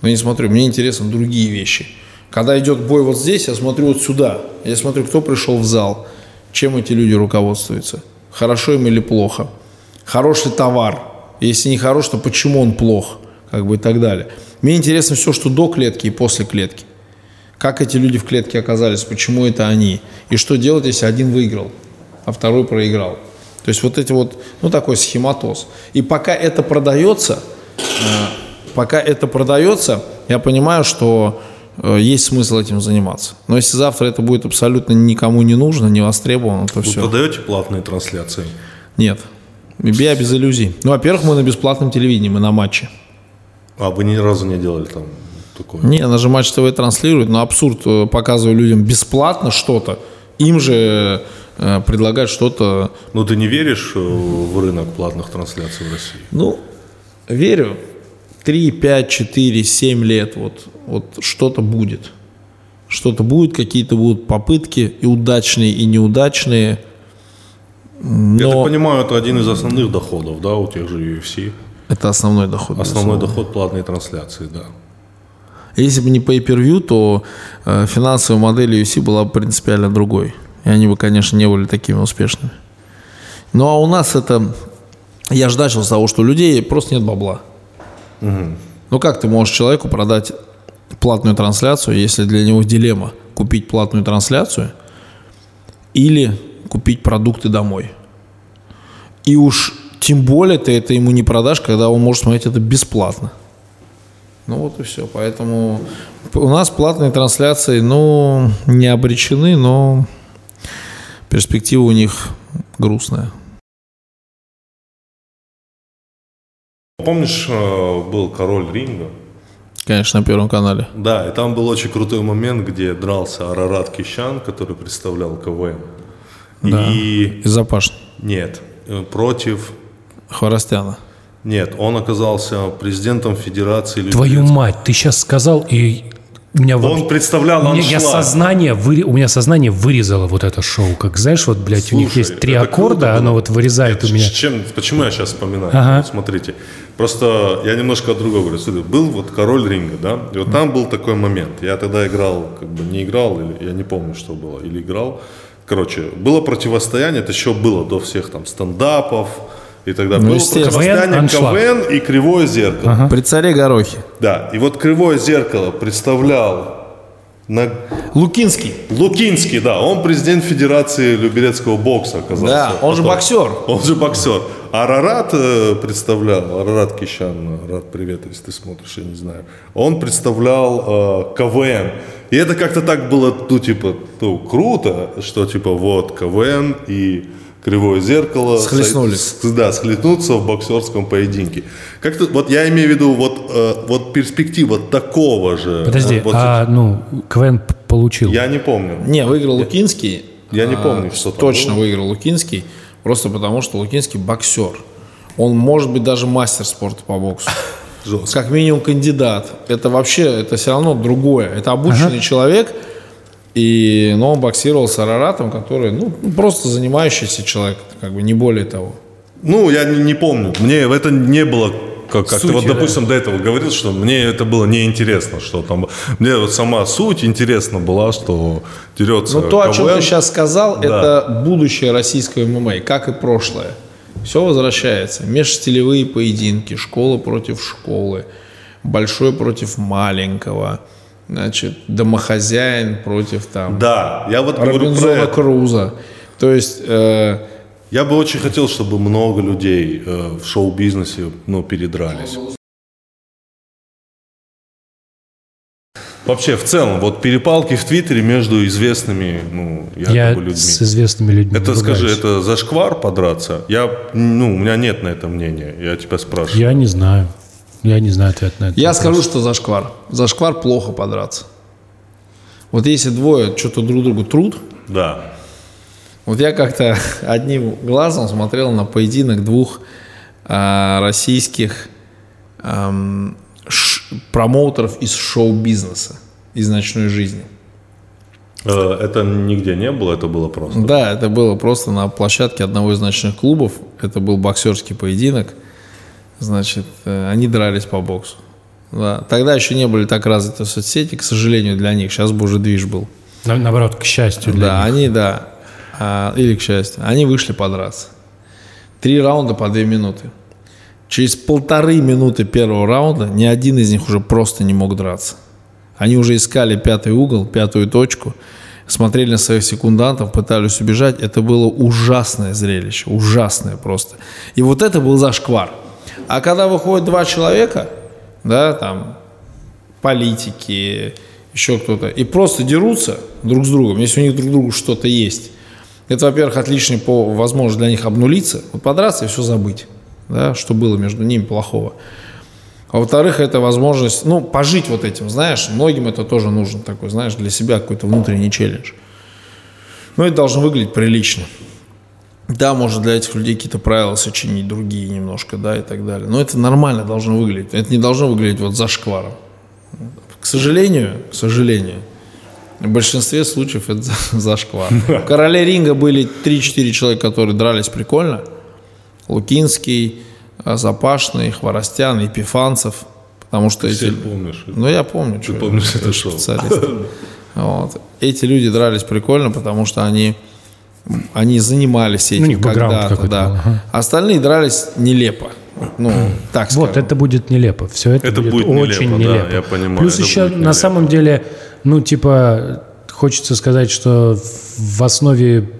Но не смотрю, мне интересны другие вещи. Когда идет бой вот здесь, я смотрю вот сюда. Я смотрю, кто пришел в зал, чем эти люди руководствуются. Хорошо им или плохо. Хороший товар. Если не хорош, то почему он плох? Как бы и так далее. Мне интересно все, что до клетки и после клетки. Как эти люди в клетке оказались, почему это они. И что делать, если один выиграл, а второй проиграл. То есть вот эти вот, ну такой схематоз. И пока это продается, э, пока это продается, я понимаю, что э, есть смысл этим заниматься. Но если завтра это будет абсолютно никому не нужно, не востребовано, то Вы все. продаете платные трансляции? Нет. Я без иллюзий. Ну, во-первых, мы на бесплатном телевидении, мы на матче. А вы ни разу не делали там такое? Не, она же Матч ТВ транслирует, но абсурд, э, показывая людям бесплатно что-то, им же э, предлагать что-то, Ну ты не веришь э, в рынок платных трансляций в России? ну, верю, 3, 5, 4, 7 лет вот, вот что-то будет. Что-то будет, какие-то будут попытки, и удачные, и неудачные. Я так Но понимаю, это один из основных доходов, да, у тех же UFC. это основной доход. Основной доход платные трансляции, да. Если бы не pay-per-view, то э, финансовая модель UFC была бы принципиально другой. И они бы, конечно, не были такими успешными. Ну а у нас это... Я же начал с того, что у людей просто нет бабла. Ну как ты можешь человеку продать платную трансляцию, если для него дилемма купить платную трансляцию или купить продукты домой? И уж тем более ты это ему не продашь, когда он может смотреть это бесплатно. Ну вот и все. Поэтому у нас платные трансляции, ну, не обречены, но перспектива у них грустная. Помнишь, э, был король ринга? Конечно, на Первом канале. Да, и там был очень крутой момент, где дрался Арарат Кищан, который представлял КВН. И Из Запашни. нет, э, против... Хворостяна. Нет, он оказался президентом Федерации Твою любительских- мать, ты сейчас сказал, и у меня Он вообще- представлял меня, я аншлаг. сознание, выре- у меня сознание вырезало вот это шоу. Как знаешь, вот, блядь, у них Слушай, есть три аккорда, круто оно вот вырезает у меня. Чем, почему я сейчас вспоминаю? Ага. Вот смотрите. Просто я немножко о другом говорю. Смотри, был вот король ринга, да? И вот там был такой момент. Я тогда играл, как бы не играл, или я не помню, что было, или играл. Короче, было противостояние, это еще было до всех там стендапов и тогда Ну, было противостояние КВН, и Кривое Зеркало. При царе Горохе. Да, и вот Кривое Зеркало представлял на Лукинский. Лукинский, да, он президент Федерации люберецкого бокса оказался. Да, он же Потом. боксер. Он же боксер. А Арарат э, представлял, Арарат Кищан, Арарат, привет, если ты смотришь, я не знаю. Он представлял э, КВН. И это как-то так было, ну, типа, ну, круто, что, типа, вот, КВН и Кривое зеркало Схлестнулись. с- да, схлестнуться в боксерском поединке. Как-то, вот я имею в виду, вот, э, вот перспектива такого же. Подожди, вот- а ну КВН получил. Я не помню. Не, выиграл Лукинский. Я не А, помню, что там Точно было. выиграл Лукинский. Просто потому, что Лукинский боксер. Он может быть даже мастер спорта по боксу. Жестко. Как минимум кандидат. Это вообще, это все равно другое. Это обученный человек. И, но он боксировал с Араратом, который, ну, просто занимающийся человек, как бы не более того. Ну, я не, не помню. Мне это не было как, как ты вот, да. допустим, до этого говорил, что мне это было неинтересно, что там. Мне вот сама суть интересна была, что дерется. Ну, то, о чем КВН. ты сейчас сказал, Да. это будущее российского ММА, как и прошлое. Все возвращается. Межстилевые поединки, школа против школы, большой против маленького, значит, домохозяин против там Да, я вот говорю про Робинзона. Круза. То есть, э, Я бы очень хотел, чтобы много людей э, в шоу-бизнесе ну, передрались. Вообще, в целом, вот перепалки в Твиттере между известными, ну, якобы Я людьми. с известными людьми Это, скажи, это зашквар подраться? Я, ну, у меня нет на это мнения. Я тебя спрашиваю. Я не знаю. Я не знаю ответ на это. я вопрос. скажу, что зашквар. Зашквар плохо подраться. Вот если двое что-то друг другу труд, Да. Вот я как-то одним глазом смотрел на поединок двух а, российских ам, ш- промоутеров из шоу-бизнеса, из ночной жизни. Э, Это нигде не было, это было просто. Да, это было просто на площадке одного из ночных клубов. Это был боксерский поединок. Значит, э, они дрались по боксу. Да. Тогда еще не были так развиты соцсети, к сожалению, для них. Сейчас бы уже движ был. На- наоборот, к счастью для Да, них. они, да, а, или к счастью, они вышли подраться. Три раунда по две минуты. Через полторы минуты первого раунда ни один из них уже просто не мог драться. Они уже искали пятый угол, пятую точку, смотрели на своих секундантов, пытались убежать. Это было ужасное зрелище, ужасное просто. И вот это был зашквар. А когда выходят два человека, да, там, политики, еще кто-то, и просто дерутся друг с другом, если у них друг другу что-то есть. Это, во-первых, отличный по возможность для них обнулиться, вот подраться и все забыть, да, что было между ними плохого. А во-вторых, это возможность, ну, пожить вот этим, знаешь, многим это тоже нужно такой, знаешь, для себя какой-то внутренний челлендж. Но это должно выглядеть прилично. Да, может для этих людей какие-то правила сочинить, другие немножко, да, и так далее. Но это нормально должно выглядеть. Это не должно выглядеть вот за шкваром. К сожалению, к сожалению, в большинстве случаев это за- зашквар. В короле ринга были 3-4 человека, которые дрались прикольно. Лукинский, а, Запашный, Хворостян, Епифанцев. Потому что эти... Все помнишь. Ну, я помню. Ты помнишь это шоу. Вот. Эти люди дрались прикольно, потому что они, они занимались этим Ну, у них бэкграунд когда-то. Да. был, ага. Остальные дрались нелепо. Ну, так Вот, скажем. это будет нелепо. Все это, Это будет, будет нелепо, очень да, нелепо. я понимаю, Плюс это еще на нелепо. самом деле, ну, типа, хочется сказать, что в основе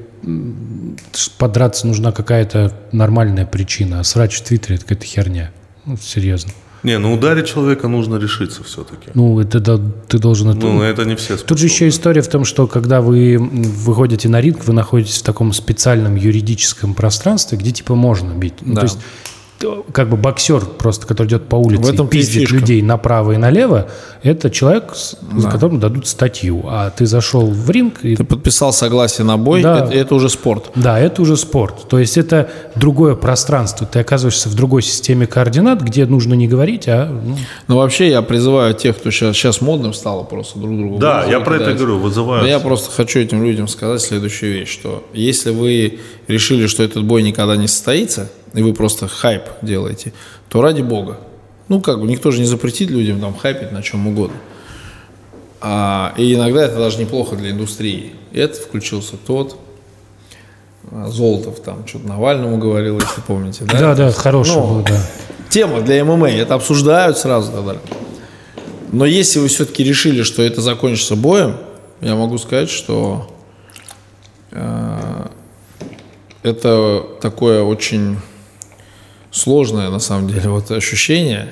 подраться нужна какая-то нормальная причина. А срач в Твиттере – это какая-то херня. Ну, серьезно. Не, ну ударить человека нужно решиться все-таки. Ну, это да, ты должен это... Ну, это не все Тут же еще история в том, что когда вы выходите на ринг, вы находитесь в таком специальном юридическом пространстве, где типа можно бить. Ну, Да. то есть как бы боксер просто, который идет по улице В этом и пиздит фишка. людей направо и налево, это человек, с- за которым дадут статью. А ты зашел в ринг и Ты подписал согласие на бой, Да. это, это уже спорт. да, это уже спорт. То есть это другое пространство. Ты оказываешься в другой системе координат, где нужно не говорить, а ну, Но вообще я призываю тех, кто сейчас, сейчас модным стало просто друг другу. Да, я про это кидать. говорю, вызывают. Но я просто хочу этим людям сказать следующую вещь, что если вы решили, что этот бой никогда не состоится, и вы просто хайп делаете, то ради бога. Ну, как бы, никто же не запретит людям там хайпить на чем угодно. А, и иногда это даже неплохо для индустрии. И это включился тот, а Золотов там что-то Навальному говорил, если помните, да? Да, да, хороший Ну, был, да. Тема для ММА, это обсуждают сразу и так далее. Но если вы все-таки решили, что это закончится боем, я могу сказать, что э, это такое очень сложное, на самом деле, вот ощущение,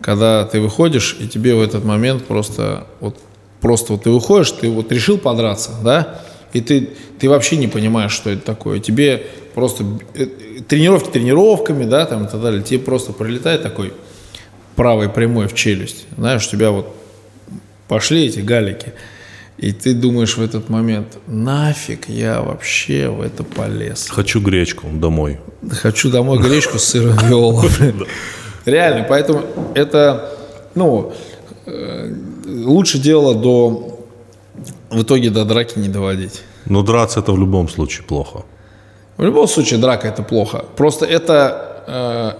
когда ты выходишь, и тебе в этот момент просто вот просто вот ты выходишь, ты вот решил подраться, да, и ты, ты вообще не понимаешь, что это такое. Тебе просто э, тренировки тренировками, да, там и так далее, тебе просто прилетает такой правой прямой в челюсть. Знаешь, у тебя вот пошли эти галики, и ты думаешь в этот момент, нафиг я вообще в это полез. Хочу гречку домой. Хочу домой гречку с сыром виола. Реально, поэтому это, ну, э, лучше дело до, в итоге до драки не доводить. Но драться это в любом случае плохо. В любом случае драка это плохо. Просто это,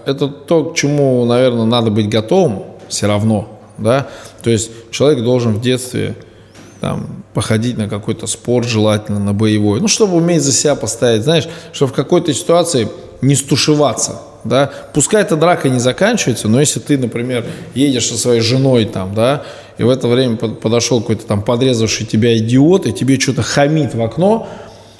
э, это то, к чему, наверное, надо быть готовым все равно, да. То есть человек должен в детстве там, походить на какой-то спорт, желательно на боевой, ну, чтобы уметь за себя поставить, знаешь, чтобы в какой-то ситуации не стушеваться, да, пускай эта драка не заканчивается, но если ты, например, едешь со своей женой там, да, и в это время под- подошел какой-то там подрезавший тебя идиот, и тебе что-то хамит в окно,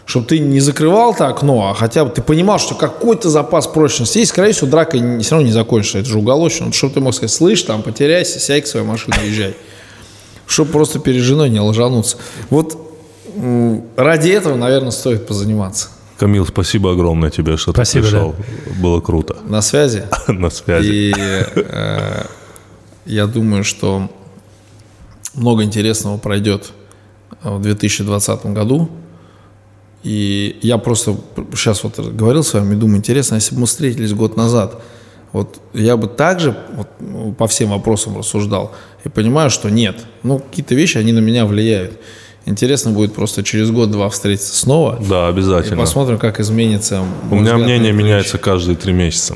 чтобы ты не закрывал это окно, а хотя бы ты понимал, что какой-то запас прочности есть, скорее всего, драка все равно не закончится, это же уголочно, чтобы ты мог сказать, слышь, там, потеряйся, сядь к своей машине, езжай. Чтобы просто перед женой не лжануться. Вот ради этого, наверное, стоит позаниматься. Камил, спасибо огромное тебе, что Спасибо, ты пришел. Было круто. На связи. На связи. И э, я думаю, что много интересного пройдет в 2020 году. И я просто сейчас вот говорил с вами, думаю, интересно, если бы мы встретились год назад, вот я бы также вот, ну, по всем вопросам рассуждал и понимаю, что нет. Ну, какие-то вещи, они на меня влияют. Интересно будет просто через год-два встретиться снова Да, и обязательно. посмотрим, как изменится. У меня мнение меняется каждые три месяца.